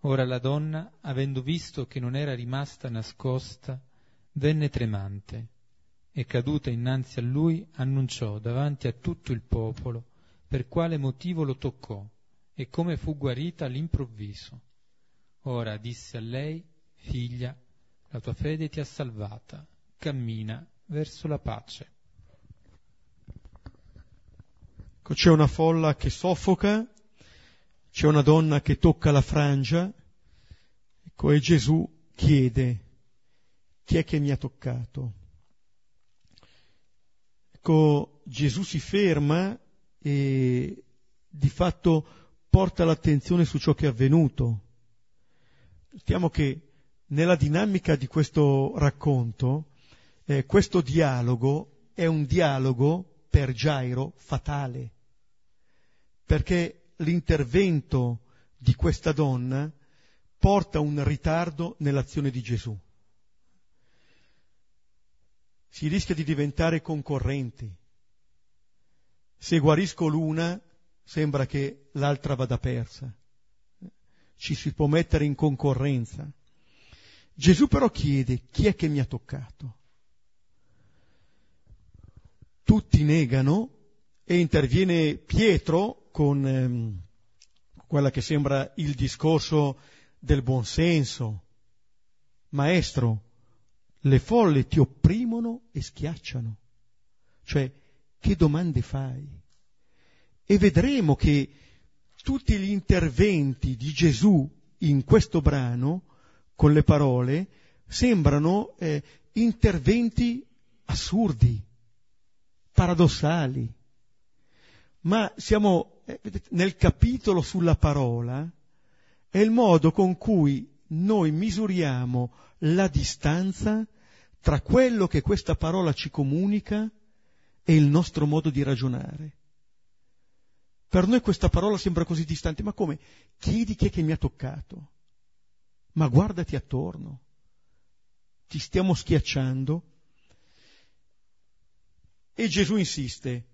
Ora la donna, avendo visto che non era rimasta nascosta, venne tremante e caduta innanzi a lui annunciò davanti a tutto il popolo per quale motivo lo toccò e come fu guarita all'improvviso. Ora disse a lei, figlia, la tua fede ti ha salvata, cammina verso la pace. Ecco, c'è una folla che soffoca, c'è una donna che tocca la frangia, ecco, e Gesù chiede, chi è che mi ha toccato? Ecco, Gesù si ferma e di fatto porta l'attenzione su ciò che è avvenuto. Notiamo che nella dinamica di questo racconto, eh, questo dialogo è un dialogo per Gairo fatale, perché l'intervento di questa donna porta un ritardo nell'azione di Gesù. Si rischia di diventare concorrenti. Se guarisco l'una, sembra che l'altra vada persa. Ci si può mettere in concorrenza. Gesù però chiede chi è che mi ha toccato. Tutti negano e interviene Pietro con ehm, quella che sembra il discorso del buonsenso. Maestro, le folle ti opprimono e schiacciano. Cioè, che domande fai? E vedremo che tutti gli interventi di Gesù in questo brano con le parole sembrano eh, interventi assurdi, paradossali. Ma siamo eh, nel capitolo sulla parola, è il modo con cui noi misuriamo la distanza tra quello che questa parola ci comunica e il nostro modo di ragionare. Per noi questa parola sembra così distante, ma come? Chiedi chi è che mi ha toccato ma guardati attorno, ti stiamo schiacciando. E Gesù insiste,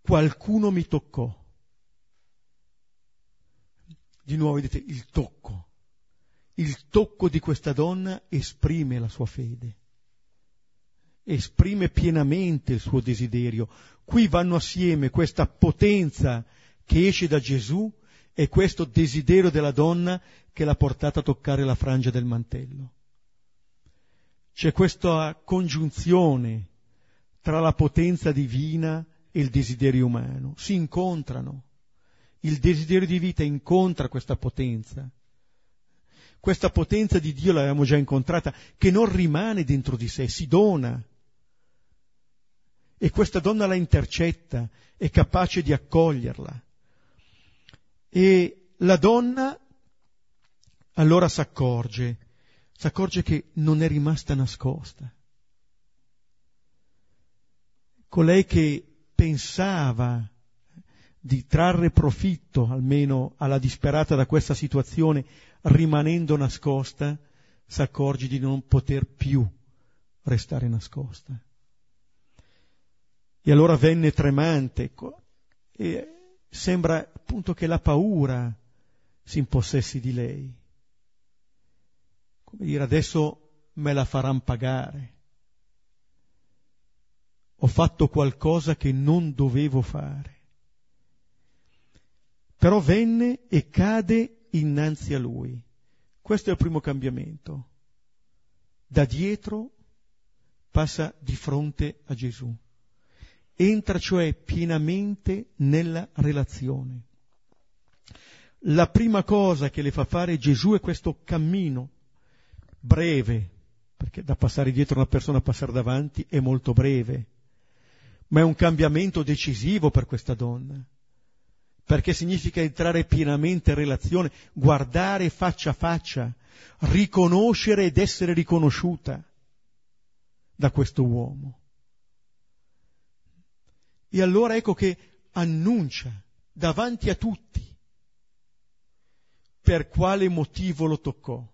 qualcuno mi toccò. Di nuovo vedete il tocco. Il tocco di questa donna esprime la sua fede, esprime pienamente il suo desiderio. Qui vanno assieme questa potenza che esce da Gesù e questo desiderio della donna che l'ha portata a toccare la frangia del mantello. C'è questa congiunzione tra la potenza divina e il desiderio umano, si incontrano. Il desiderio di vita incontra questa potenza. Questa potenza di Dio l'avevamo già incontrata, che non rimane dentro di sé, si dona. E questa donna la intercetta, è capace di accoglierla. E la donna allora s'accorge, si accorge che non è rimasta nascosta. Colei che pensava di trarre profitto almeno alla disperata da questa situazione rimanendo nascosta, si accorge di non poter più restare nascosta. E allora venne tremante e sembra appunto che la paura si impossessi di lei. Come dire, adesso me la faranno pagare. Ho fatto qualcosa che non dovevo fare. Però venne e cade innanzi a lui. Questo è il primo cambiamento. Da dietro passa di fronte a Gesù. Entra cioè pienamente nella relazione. La prima cosa che le fa fare Gesù è questo cammino breve, perché da passare dietro una persona a passare davanti è molto breve, ma è un cambiamento decisivo per questa donna, perché significa entrare pienamente in relazione, guardare faccia a faccia, riconoscere ed essere riconosciuta da questo uomo. E allora ecco che annuncia davanti a tutti per quale motivo lo toccò.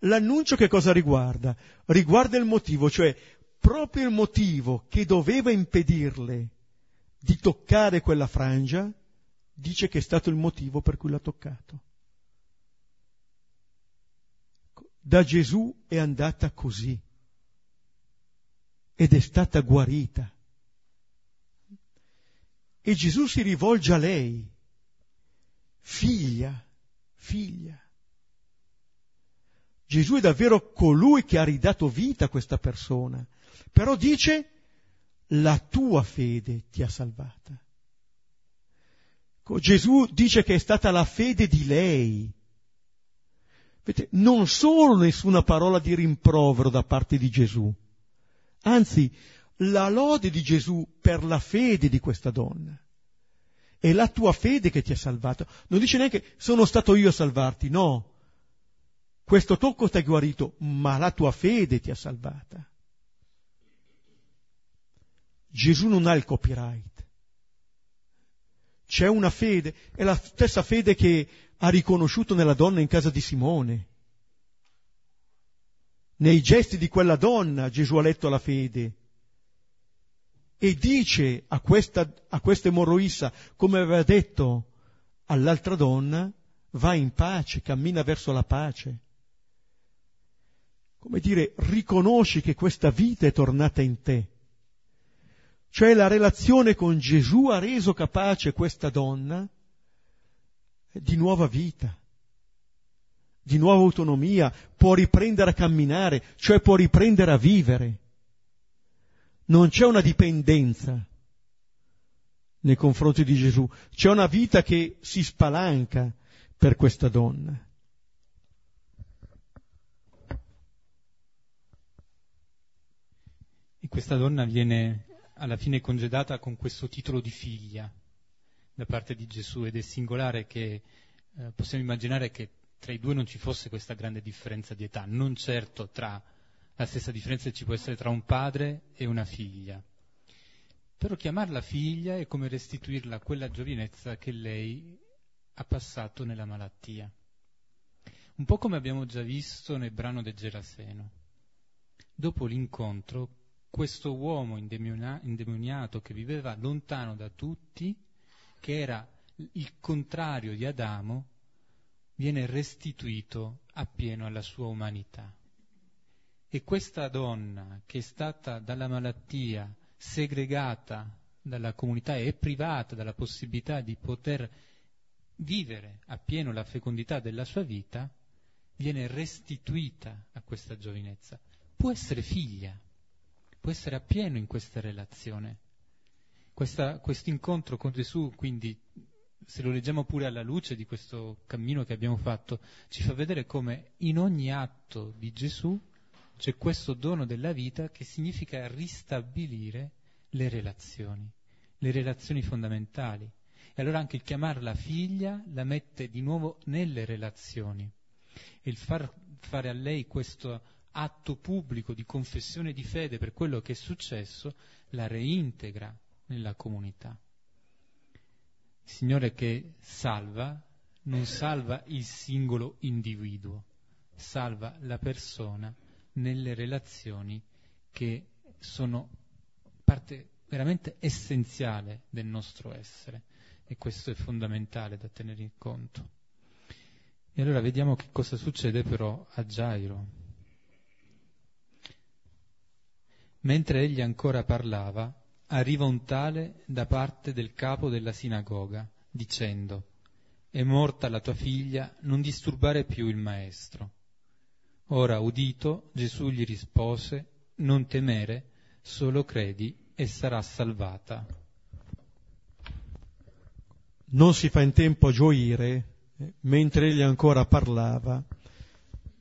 L'annuncio che cosa riguarda? Riguarda il motivo, cioè proprio il motivo che doveva impedirle di toccare quella frangia, dice che è stato il motivo per cui l'ha toccato. Da Gesù è andata così ed è stata guarita. E Gesù si rivolge a lei, figlia, figlia. Gesù è davvero colui che ha ridato vita a questa persona, però dice la tua fede ti ha salvata. Gesù dice che è stata la fede di lei. Non solo nessuna parola di rimprovero da parte di Gesù, anzi la lode di Gesù per la fede di questa donna. È la tua fede che ti ha salvato. Non dice neanche sono stato io a salvarti, no. Questo tocco ti ha guarito, ma la tua fede ti ha salvata. Gesù non ha il copyright. C'è una fede, è la stessa fede che ha riconosciuto nella donna in casa di Simone. Nei gesti di quella donna Gesù ha letto la fede e dice a questa, a questa emorroissa, come aveva detto all'altra donna, va in pace, cammina verso la pace. Come dire, riconosci che questa vita è tornata in te. Cioè la relazione con Gesù ha reso capace questa donna di nuova vita, di nuova autonomia, può riprendere a camminare, cioè può riprendere a vivere non c'è una dipendenza nei confronti di Gesù, c'è una vita che si spalanca per questa donna. E questa donna viene alla fine congedata con questo titolo di figlia da parte di Gesù ed è singolare che eh, possiamo immaginare che tra i due non ci fosse questa grande differenza di età, non certo tra la stessa differenza ci può essere tra un padre e una figlia. Però chiamarla figlia è come restituirla a quella giovinezza che lei ha passato nella malattia. Un po' come abbiamo già visto nel brano del Geraseno. Dopo l'incontro, questo uomo indemoniato che viveva lontano da tutti, che era il contrario di Adamo, viene restituito appieno alla sua umanità. E questa donna che è stata dalla malattia segregata dalla comunità e privata dalla possibilità di poter vivere appieno la fecondità della sua vita, viene restituita a questa giovinezza. Può essere figlia, può essere appieno in questa relazione. Questo incontro con Gesù, quindi, se lo leggiamo pure alla luce di questo cammino che abbiamo fatto, ci fa vedere come in ogni atto di Gesù c'è questo dono della vita che significa ristabilire le relazioni, le relazioni fondamentali. E allora anche il chiamarla figlia la mette di nuovo nelle relazioni. E il far fare a lei questo atto pubblico di confessione di fede per quello che è successo, la reintegra nella comunità. Il Signore che salva non salva il singolo individuo, salva la persona nelle relazioni che sono parte veramente essenziale del nostro essere e questo è fondamentale da tenere in conto. E allora vediamo che cosa succede però a Gairo. Mentre egli ancora parlava, arriva un tale da parte del capo della sinagoga, dicendo, è morta la tua figlia, non disturbare più il maestro. Ora, udito, Gesù gli rispose, non temere, solo credi e sarà salvata. Non si fa in tempo a gioire, eh, mentre egli ancora parlava,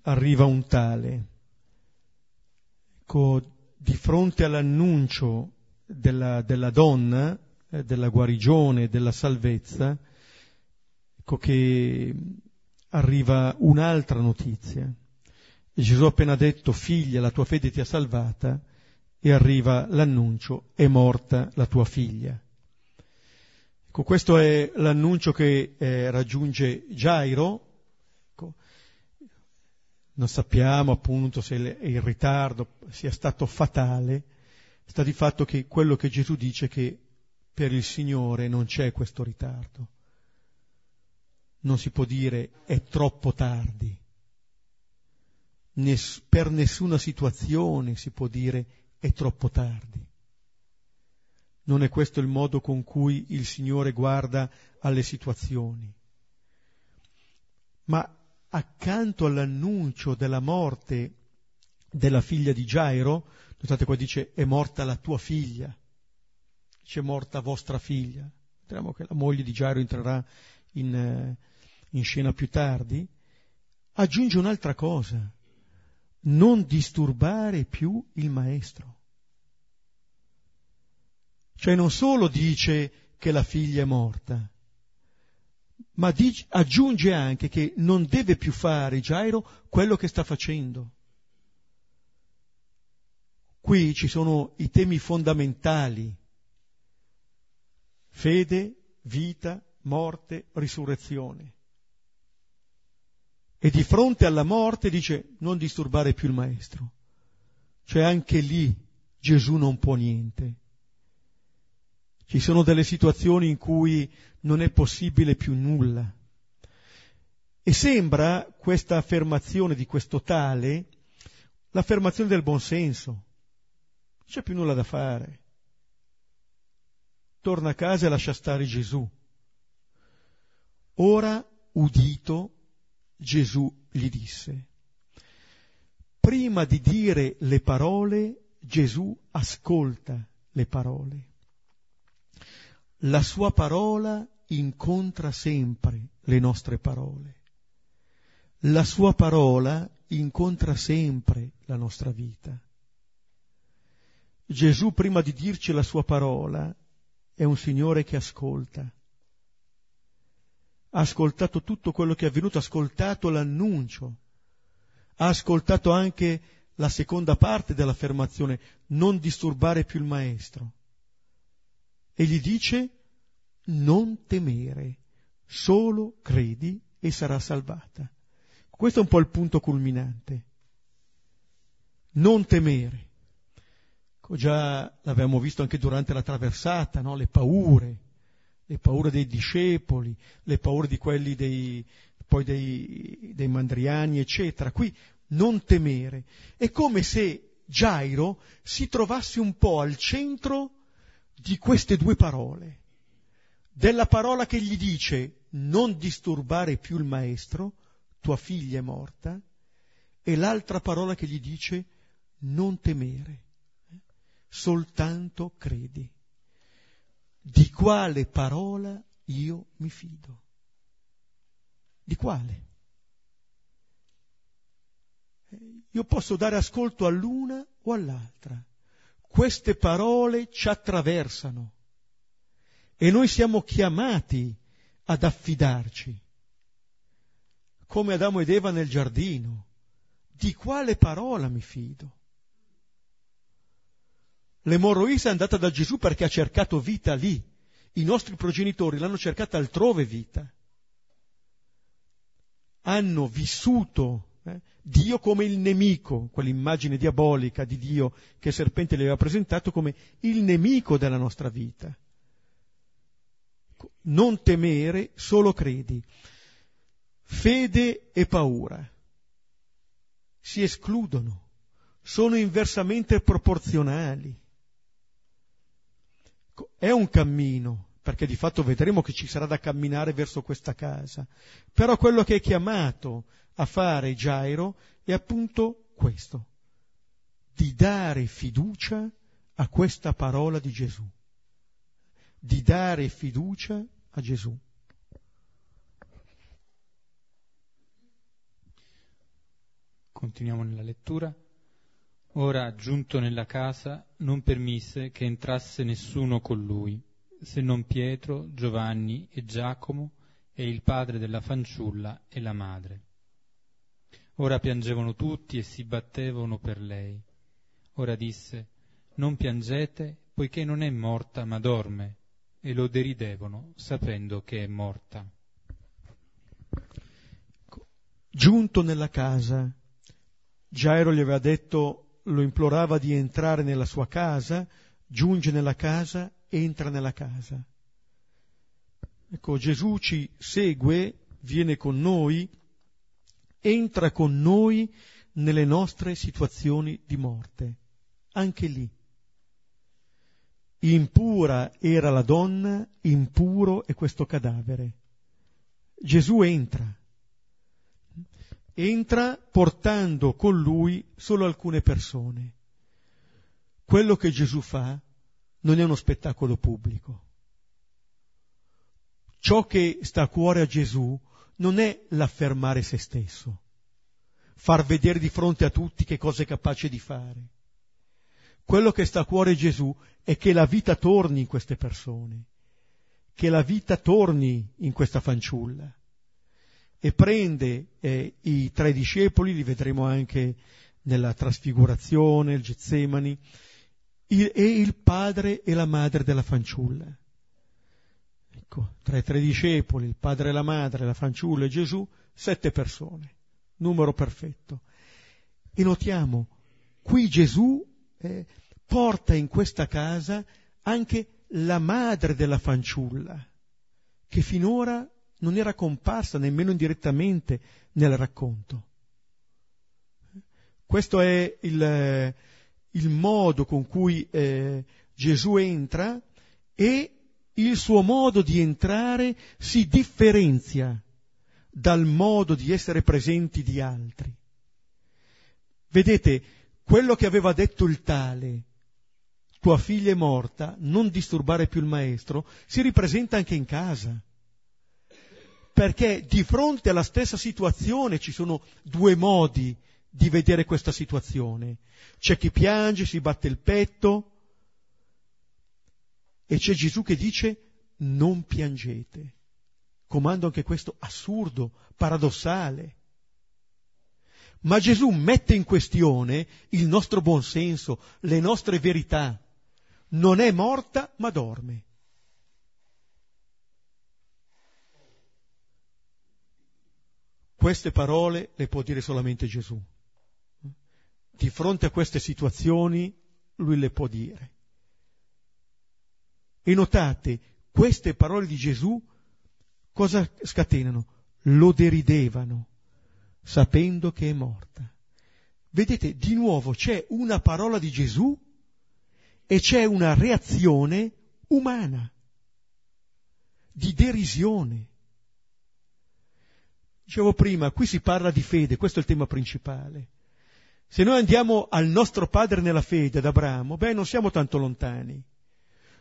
arriva un tale. Ecco, di fronte all'annuncio della, della donna, eh, della guarigione, della salvezza, ecco che arriva un'altra notizia. E Gesù ha appena detto, figlia, la tua fede ti ha salvata, e arriva l'annuncio, è morta la tua figlia. Ecco, questo è l'annuncio che eh, raggiunge Gairo. Ecco, non sappiamo appunto se il ritardo sia stato fatale, sta di fatto che quello che Gesù dice è che per il Signore non c'è questo ritardo. Non si può dire è troppo tardi. Ness- per nessuna situazione si può dire è troppo tardi. Non è questo il modo con cui il Signore guarda alle situazioni. Ma accanto all'annuncio della morte della figlia di Gairo, notate qua dice è morta la tua figlia, dice è morta vostra figlia. Vedremo che la moglie di Gairo entrerà in, eh, in scena più tardi. Aggiunge un'altra cosa, non disturbare più il maestro. Cioè non solo dice che la figlia è morta, ma dice, aggiunge anche che non deve più fare Gairo quello che sta facendo. Qui ci sono i temi fondamentali, fede, vita, morte, risurrezione. E di fronte alla morte dice non disturbare più il maestro. Cioè anche lì Gesù non può niente. Ci sono delle situazioni in cui non è possibile più nulla. E sembra questa affermazione di questo tale l'affermazione del buonsenso. Non c'è più nulla da fare. Torna a casa e lascia stare Gesù. Ora, udito, Gesù gli disse. Prima di dire le parole, Gesù ascolta le parole. La sua parola incontra sempre le nostre parole. La sua parola incontra sempre la nostra vita. Gesù, prima di dirci la sua parola, è un Signore che ascolta ha ascoltato tutto quello che è avvenuto, ha ascoltato l'annuncio, ha ascoltato anche la seconda parte dell'affermazione, non disturbare più il maestro. E gli dice, non temere, solo credi e sarà salvata. Questo è un po' il punto culminante. Non temere. Già l'abbiamo visto anche durante la traversata, no? le paure, le paure dei discepoli, le paure di quelli dei, poi dei, dei mandriani, eccetera. Qui non temere. È come se Gairo si trovasse un po' al centro di queste due parole. Della parola che gli dice non disturbare più il maestro, tua figlia è morta, e l'altra parola che gli dice non temere, soltanto credi di quale parola io mi fido. Di quale? Io posso dare ascolto all'una o all'altra. Queste parole ci attraversano e noi siamo chiamati ad affidarci, come Adamo ed Eva nel giardino. di quale parola mi fido? L'emorroisa è andata da Gesù perché ha cercato vita lì. I nostri progenitori l'hanno cercata altrove vita. Hanno vissuto eh, Dio come il nemico, quell'immagine diabolica di Dio che il serpente le aveva presentato come il nemico della nostra vita. Non temere, solo credi. Fede e paura si escludono, sono inversamente proporzionali. È un cammino, perché di fatto vedremo che ci sarà da camminare verso questa casa, però quello che è chiamato a fare Gairo è appunto questo, di dare fiducia a questa parola di Gesù, di dare fiducia a Gesù. Continuiamo nella lettura. Ora, giunto nella casa, non permise che entrasse nessuno con lui, se non Pietro, Giovanni e Giacomo e il padre della fanciulla e la madre. Ora piangevano tutti e si battevano per lei. Ora disse, non piangete, poiché non è morta ma dorme, e lo deridevano, sapendo che è morta. Giunto nella casa, Gairo gli aveva detto, lo implorava di entrare nella sua casa, giunge nella casa, entra nella casa. Ecco, Gesù ci segue, viene con noi, entra con noi nelle nostre situazioni di morte, anche lì. Impura era la donna, impuro è questo cadavere. Gesù entra entra portando con lui solo alcune persone. Quello che Gesù fa non è uno spettacolo pubblico. Ciò che sta a cuore a Gesù non è l'affermare se stesso, far vedere di fronte a tutti che cosa è capace di fare. Quello che sta a cuore a Gesù è che la vita torni in queste persone, che la vita torni in questa fanciulla e prende eh, i tre discepoli, li vedremo anche nella trasfigurazione, il Getsemani, il, e il padre e la madre della fanciulla. Ecco, tra i tre discepoli, il padre e la madre, la fanciulla e Gesù, sette persone, numero perfetto. E notiamo, qui Gesù eh, porta in questa casa anche la madre della fanciulla, che finora non era comparsa nemmeno indirettamente nel racconto. Questo è il, il modo con cui eh, Gesù entra e il suo modo di entrare si differenzia dal modo di essere presenti di altri. Vedete, quello che aveva detto il tale, tua figlia è morta, non disturbare più il maestro, si ripresenta anche in casa perché di fronte alla stessa situazione ci sono due modi di vedere questa situazione. C'è chi piange, si batte il petto e c'è Gesù che dice non piangete. Comando anche questo assurdo, paradossale. Ma Gesù mette in questione il nostro buonsenso, le nostre verità. Non è morta ma dorme. Queste parole le può dire solamente Gesù. Di fronte a queste situazioni lui le può dire. E notate, queste parole di Gesù cosa scatenano? Lo deridevano, sapendo che è morta. Vedete, di nuovo c'è una parola di Gesù e c'è una reazione umana, di derisione. Dicevo prima, qui si parla di fede, questo è il tema principale. Se noi andiamo al nostro padre nella fede, ad Abramo, beh, non siamo tanto lontani.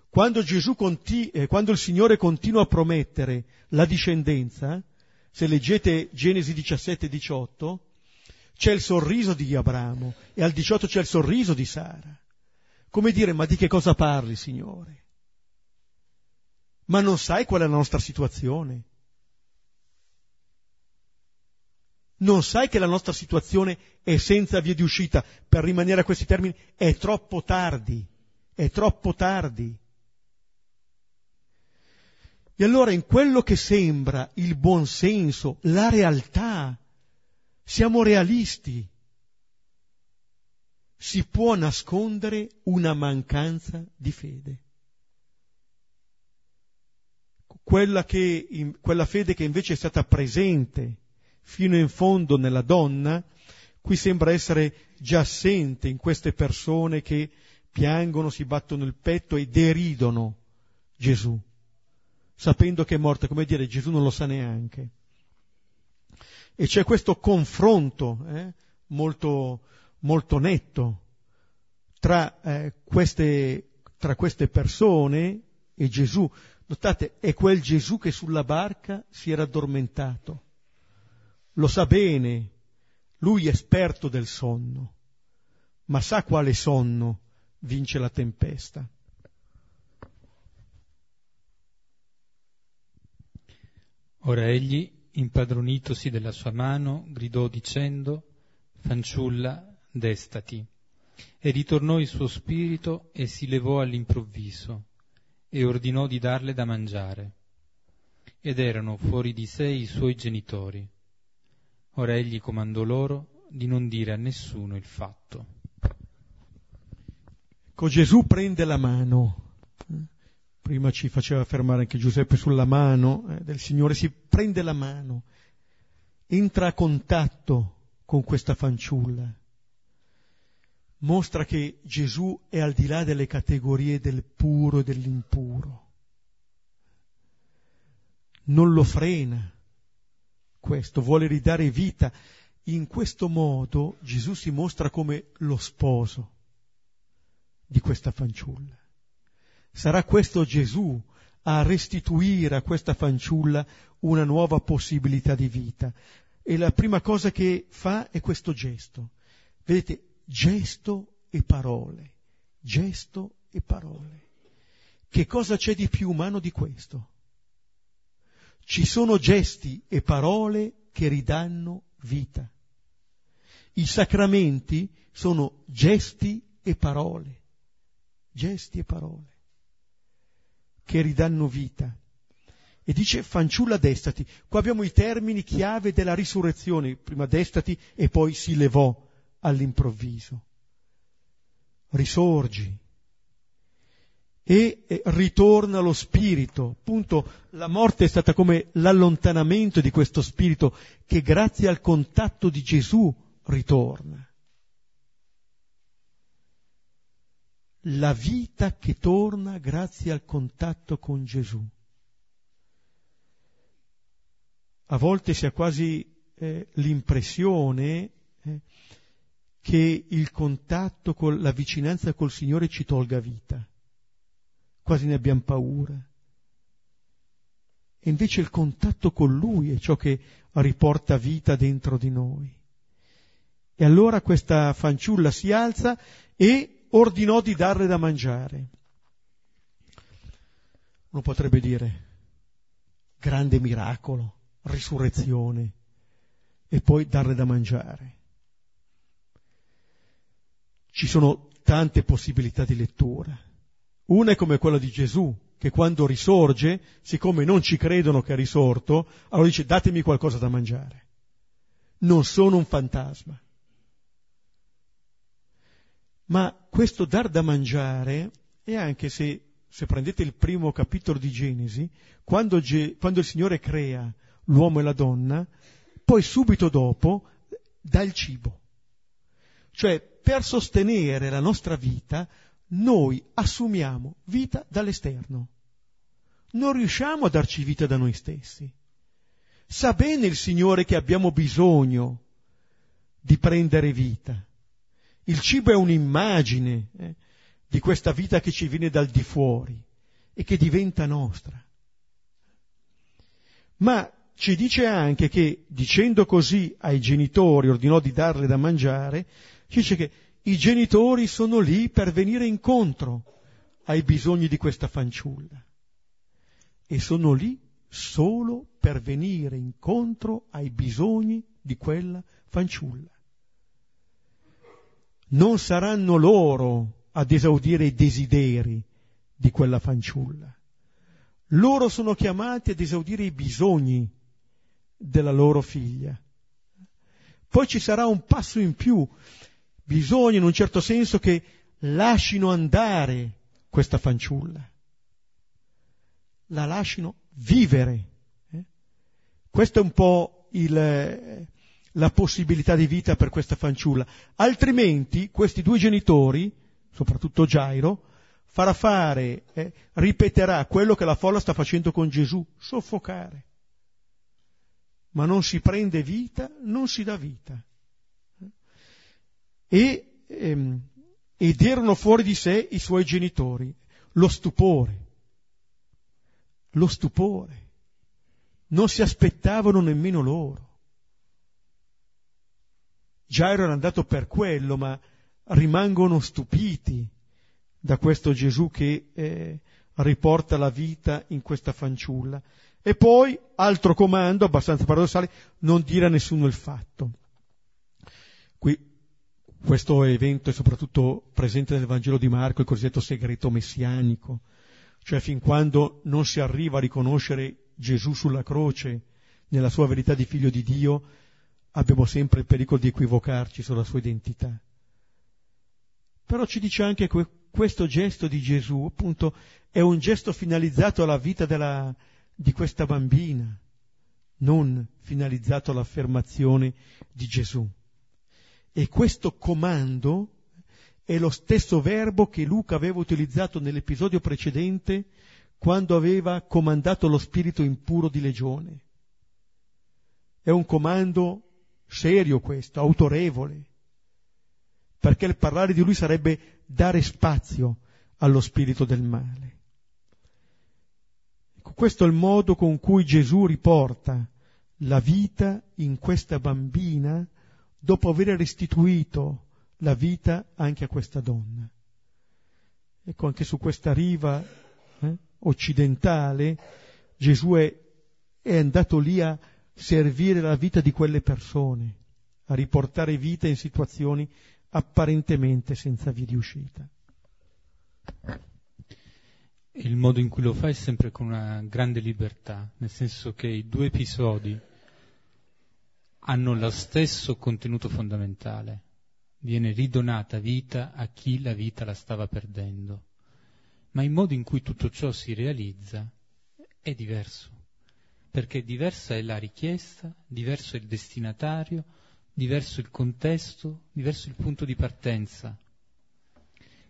Quando, conti- eh, quando il Signore continua a promettere la discendenza, se leggete Genesi 17 e 18, c'è il sorriso di Abramo e al 18 c'è il sorriso di Sara. Come dire, ma di che cosa parli, Signore? Ma non sai qual è la nostra situazione? Non sai che la nostra situazione è senza via di uscita. Per rimanere a questi termini, è troppo tardi. È troppo tardi. E allora in quello che sembra il buon senso, la realtà, siamo realisti. Si può nascondere una mancanza di fede. Quella, che, quella fede che invece è stata presente fino in fondo nella donna, qui sembra essere già assente in queste persone che piangono, si battono il petto e deridono Gesù, sapendo che è morta, come dire, Gesù non lo sa neanche. E c'è questo confronto eh, molto, molto netto tra, eh, queste, tra queste persone e Gesù. Notate, è quel Gesù che sulla barca si era addormentato lo sa bene, lui è esperto del sonno, ma sa quale sonno vince la tempesta. Ora egli, impadronitosi della sua mano, gridò dicendo, Fanciulla, destati. E ritornò il suo spirito e si levò all'improvviso e ordinò di darle da mangiare. Ed erano fuori di sé i suoi genitori Ora egli comandò loro di non dire a nessuno il fatto. Ecco, Gesù prende la mano. Prima ci faceva fermare anche Giuseppe sulla mano eh, del Signore, si prende la mano, entra a contatto con questa fanciulla, mostra che Gesù è al di là delle categorie del puro e dell'impuro. Non lo frena, questo, vuole ridare vita. In questo modo Gesù si mostra come lo sposo di questa fanciulla. Sarà questo Gesù a restituire a questa fanciulla una nuova possibilità di vita. E la prima cosa che fa è questo gesto. Vedete, gesto e parole, gesto e parole. Che cosa c'è di più umano di questo? Ci sono gesti e parole che ridanno vita. I sacramenti sono gesti e parole, gesti e parole che ridanno vita. E dice fanciulla destati. Qua abbiamo i termini chiave della risurrezione, prima destati e poi si levò all'improvviso. Risorgi, e ritorna lo spirito. Appunto, la morte è stata come l'allontanamento di questo spirito che grazie al contatto di Gesù ritorna. La vita che torna grazie al contatto con Gesù. A volte si ha quasi eh, l'impressione eh, che il contatto con la vicinanza col Signore ci tolga vita quasi ne abbiamo paura. E invece il contatto con Lui è ciò che riporta vita dentro di noi. E allora questa fanciulla si alza e ordinò di darle da mangiare. Uno potrebbe dire, grande miracolo, risurrezione, e poi darle da mangiare. Ci sono tante possibilità di lettura una è come quella di Gesù, che quando risorge, siccome non ci credono che è risorto, allora dice datemi qualcosa da mangiare. Non sono un fantasma. Ma questo dar da mangiare è anche se, se prendete il primo capitolo di Genesi, quando, Ge, quando il Signore crea l'uomo e la donna, poi subito dopo dà il cibo. Cioè, per sostenere la nostra vita, noi assumiamo vita dall'esterno. Non riusciamo a darci vita da noi stessi. Sa bene il Signore che abbiamo bisogno di prendere vita. Il cibo è un'immagine eh, di questa vita che ci viene dal di fuori e che diventa nostra. Ma ci dice anche che, dicendo così ai genitori, ordinò di darle da mangiare, dice che i genitori sono lì per venire incontro ai bisogni di questa fanciulla e sono lì solo per venire incontro ai bisogni di quella fanciulla. Non saranno loro ad esaudire i desideri di quella fanciulla. Loro sono chiamati ad esaudire i bisogni della loro figlia. Poi ci sarà un passo in più. Bisogna in un certo senso che lasciano andare questa fanciulla. La lasciano vivere. Eh? Questa è un po' il, la possibilità di vita per questa fanciulla. Altrimenti questi due genitori, soprattutto Gairo, farà fare, eh, ripeterà quello che la folla sta facendo con Gesù, soffocare ma non si prende vita, non si dà vita. E, ehm, ed erano fuori di sé i suoi genitori, lo stupore, lo stupore. Non si aspettavano nemmeno loro. Già erano andato per quello, ma rimangono stupiti da questo Gesù che eh, riporta la vita in questa fanciulla. E poi, altro comando, abbastanza paradossale, non dire a nessuno il fatto. Questo evento è soprattutto presente nel Vangelo di Marco, il cosiddetto segreto messianico, cioè fin quando non si arriva a riconoscere Gesù sulla croce nella sua verità di figlio di Dio, abbiamo sempre il pericolo di equivocarci sulla sua identità. Però ci dice anche che questo gesto di Gesù, appunto, è un gesto finalizzato alla vita della, di questa bambina, non finalizzato all'affermazione di Gesù. E questo comando è lo stesso verbo che Luca aveva utilizzato nell'episodio precedente quando aveva comandato lo spirito impuro di legione. È un comando serio questo, autorevole, perché il parlare di lui sarebbe dare spazio allo spirito del male. Questo è il modo con cui Gesù riporta la vita in questa bambina dopo aver restituito la vita anche a questa donna. Ecco, anche su questa riva eh, occidentale Gesù è, è andato lì a servire la vita di quelle persone, a riportare vita in situazioni apparentemente senza via di uscita il modo in cui lo fa è sempre con una grande libertà, nel senso che i due episodi hanno lo stesso contenuto fondamentale. Viene ridonata vita a chi la vita la stava perdendo. Ma il modo in cui tutto ciò si realizza è diverso, perché diversa è la richiesta, diverso è il destinatario, diverso il contesto, diverso il punto di partenza.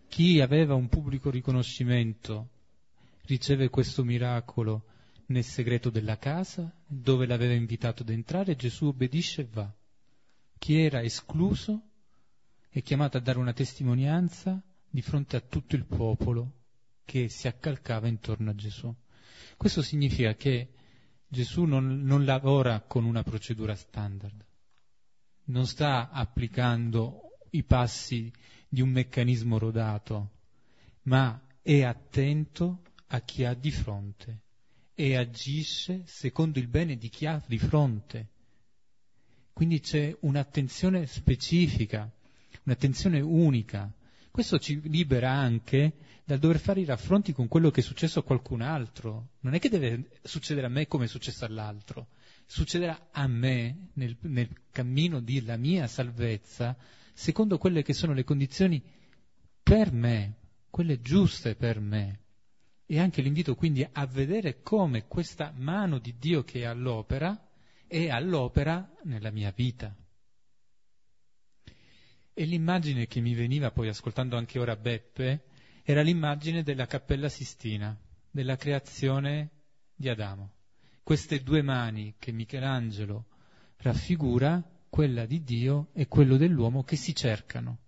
Chi aveva un pubblico riconoscimento riceve questo miracolo nel segreto della casa, dove l'aveva invitato ad entrare, Gesù obbedisce e va. Chi era escluso è chiamato a dare una testimonianza di fronte a tutto il popolo che si accalcava intorno a Gesù. Questo significa che Gesù non, non lavora con una procedura standard, non sta applicando i passi di un meccanismo rodato, ma è attento a chi ha di fronte e agisce secondo il bene di chi ha di fronte. Quindi c'è un'attenzione specifica, un'attenzione unica. Questo ci libera anche dal dover fare i raffronti con quello che è successo a qualcun altro. Non è che deve succedere a me come è successo all'altro, succederà a me nel, nel cammino della mia salvezza secondo quelle che sono le condizioni per me, quelle giuste per me. E anche l'invito quindi a vedere come questa mano di Dio che è all'opera è all'opera nella mia vita. E l'immagine che mi veniva poi ascoltando anche ora Beppe era l'immagine della Cappella Sistina, della creazione di Adamo. Queste due mani che Michelangelo raffigura, quella di Dio e quello dell'uomo che si cercano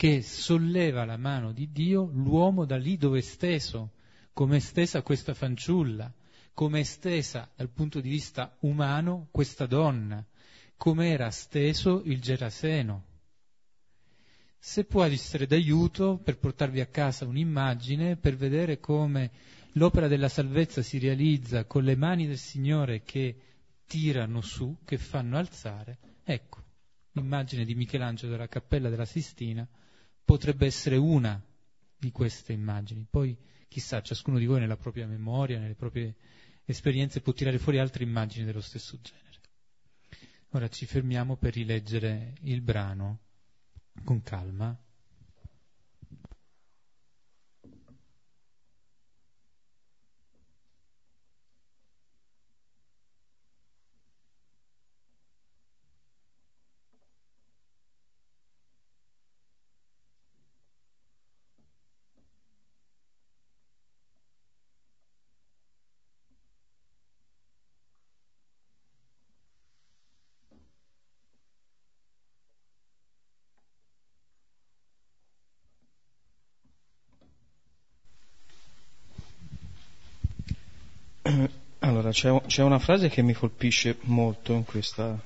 che solleva la mano di Dio l'uomo da lì dove è steso, come è stesa questa fanciulla, come è stesa dal punto di vista umano questa donna, come era steso il Geraseno. Se può essere d'aiuto per portarvi a casa un'immagine, per vedere come L'opera della salvezza si realizza con le mani del Signore che tirano su, che fanno alzare. Ecco, l'immagine di Michelangelo della Cappella della Sistina potrebbe essere una di queste immagini. Poi, chissà, ciascuno di voi nella propria memoria, nelle proprie esperienze può tirare fuori altre immagini dello stesso genere. Ora ci fermiamo per rileggere il brano con calma. Allora, c'è, c'è, una frase che mi colpisce molto in questa.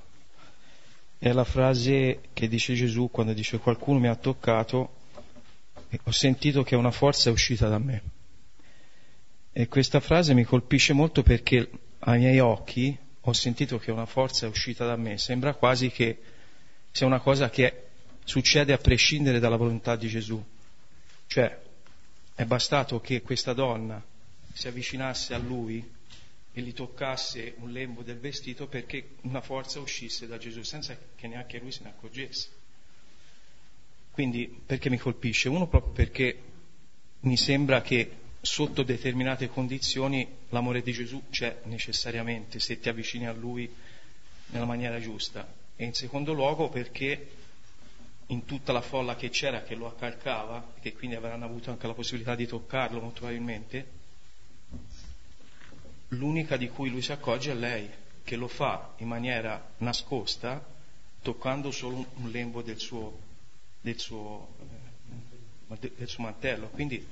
È la frase che dice Gesù quando dice qualcuno mi ha toccato e ho sentito che una forza è uscita da me. E questa frase mi colpisce molto perché ai miei occhi ho sentito che una forza è uscita da me. Sembra quasi che sia una cosa che succede a prescindere dalla volontà di Gesù. Cioè, è bastato che questa donna si avvicinasse a lui e gli toccasse un lembo del vestito perché una forza uscisse da Gesù senza che neanche lui se ne accorgesse. Quindi perché mi colpisce? Uno proprio perché mi sembra che sotto determinate condizioni l'amore di Gesù c'è necessariamente se ti avvicini a lui nella maniera giusta. E in secondo luogo perché in tutta la folla che c'era che lo accalcava, che quindi avranno avuto anche la possibilità di toccarlo molto probabilmente, l'unica di cui lui si accorge è lei, che lo fa in maniera nascosta, toccando solo un lembo del suo, del suo, eh, del suo mantello. Quindi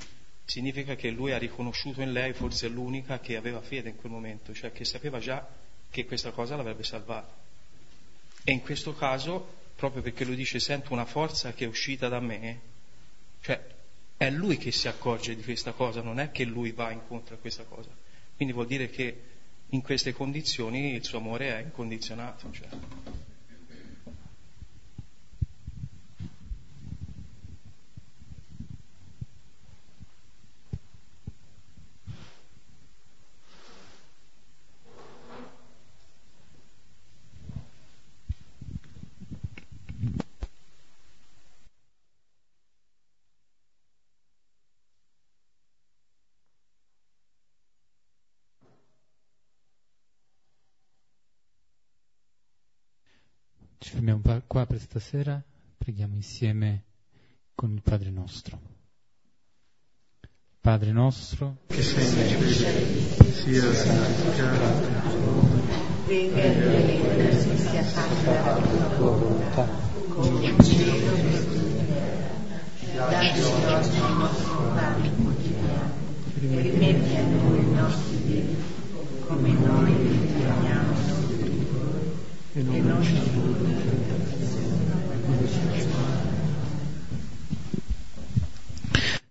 significa che lui ha riconosciuto in lei forse l'unica che aveva fede in quel momento, cioè che sapeva già che questa cosa l'avrebbe salvata. E in questo caso, proprio perché lui dice sento una forza che è uscita da me, cioè è lui che si accorge di questa cosa, non è che lui va incontro a questa cosa. Quindi vuol dire che in queste condizioni il suo amore è incondizionato. Cioè. Ci fermiamo qua per stasera, preghiamo insieme con il Padre nostro. Padre nostro, che sei nei cieli, sia santificato il tuo nome, venga il tuo regno, sia fatta la tua volontà, come in cielo così in terra. Dacci oggi il nostro pane quotidiano, e rimetti a noi i nostri debiti, come noi li riteniamo e non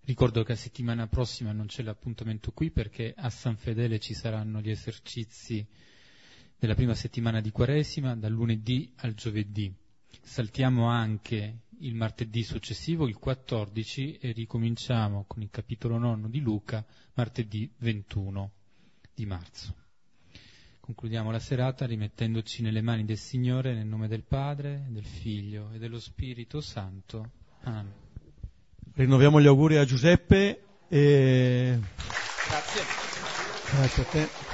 Ricordo che la settimana prossima non c'è l'appuntamento qui perché a San Fedele ci saranno gli esercizi della prima settimana di Quaresima, dal lunedì al giovedì. Saltiamo anche il martedì successivo, il 14, e ricominciamo con il capitolo 9 di Luca martedì 21 di marzo. Concludiamo la serata rimettendoci nelle mani del Signore nel nome del Padre, del Figlio e dello Spirito Santo. Amen. Rinnoviamo gli auguri a Giuseppe e Grazie. grazie a te.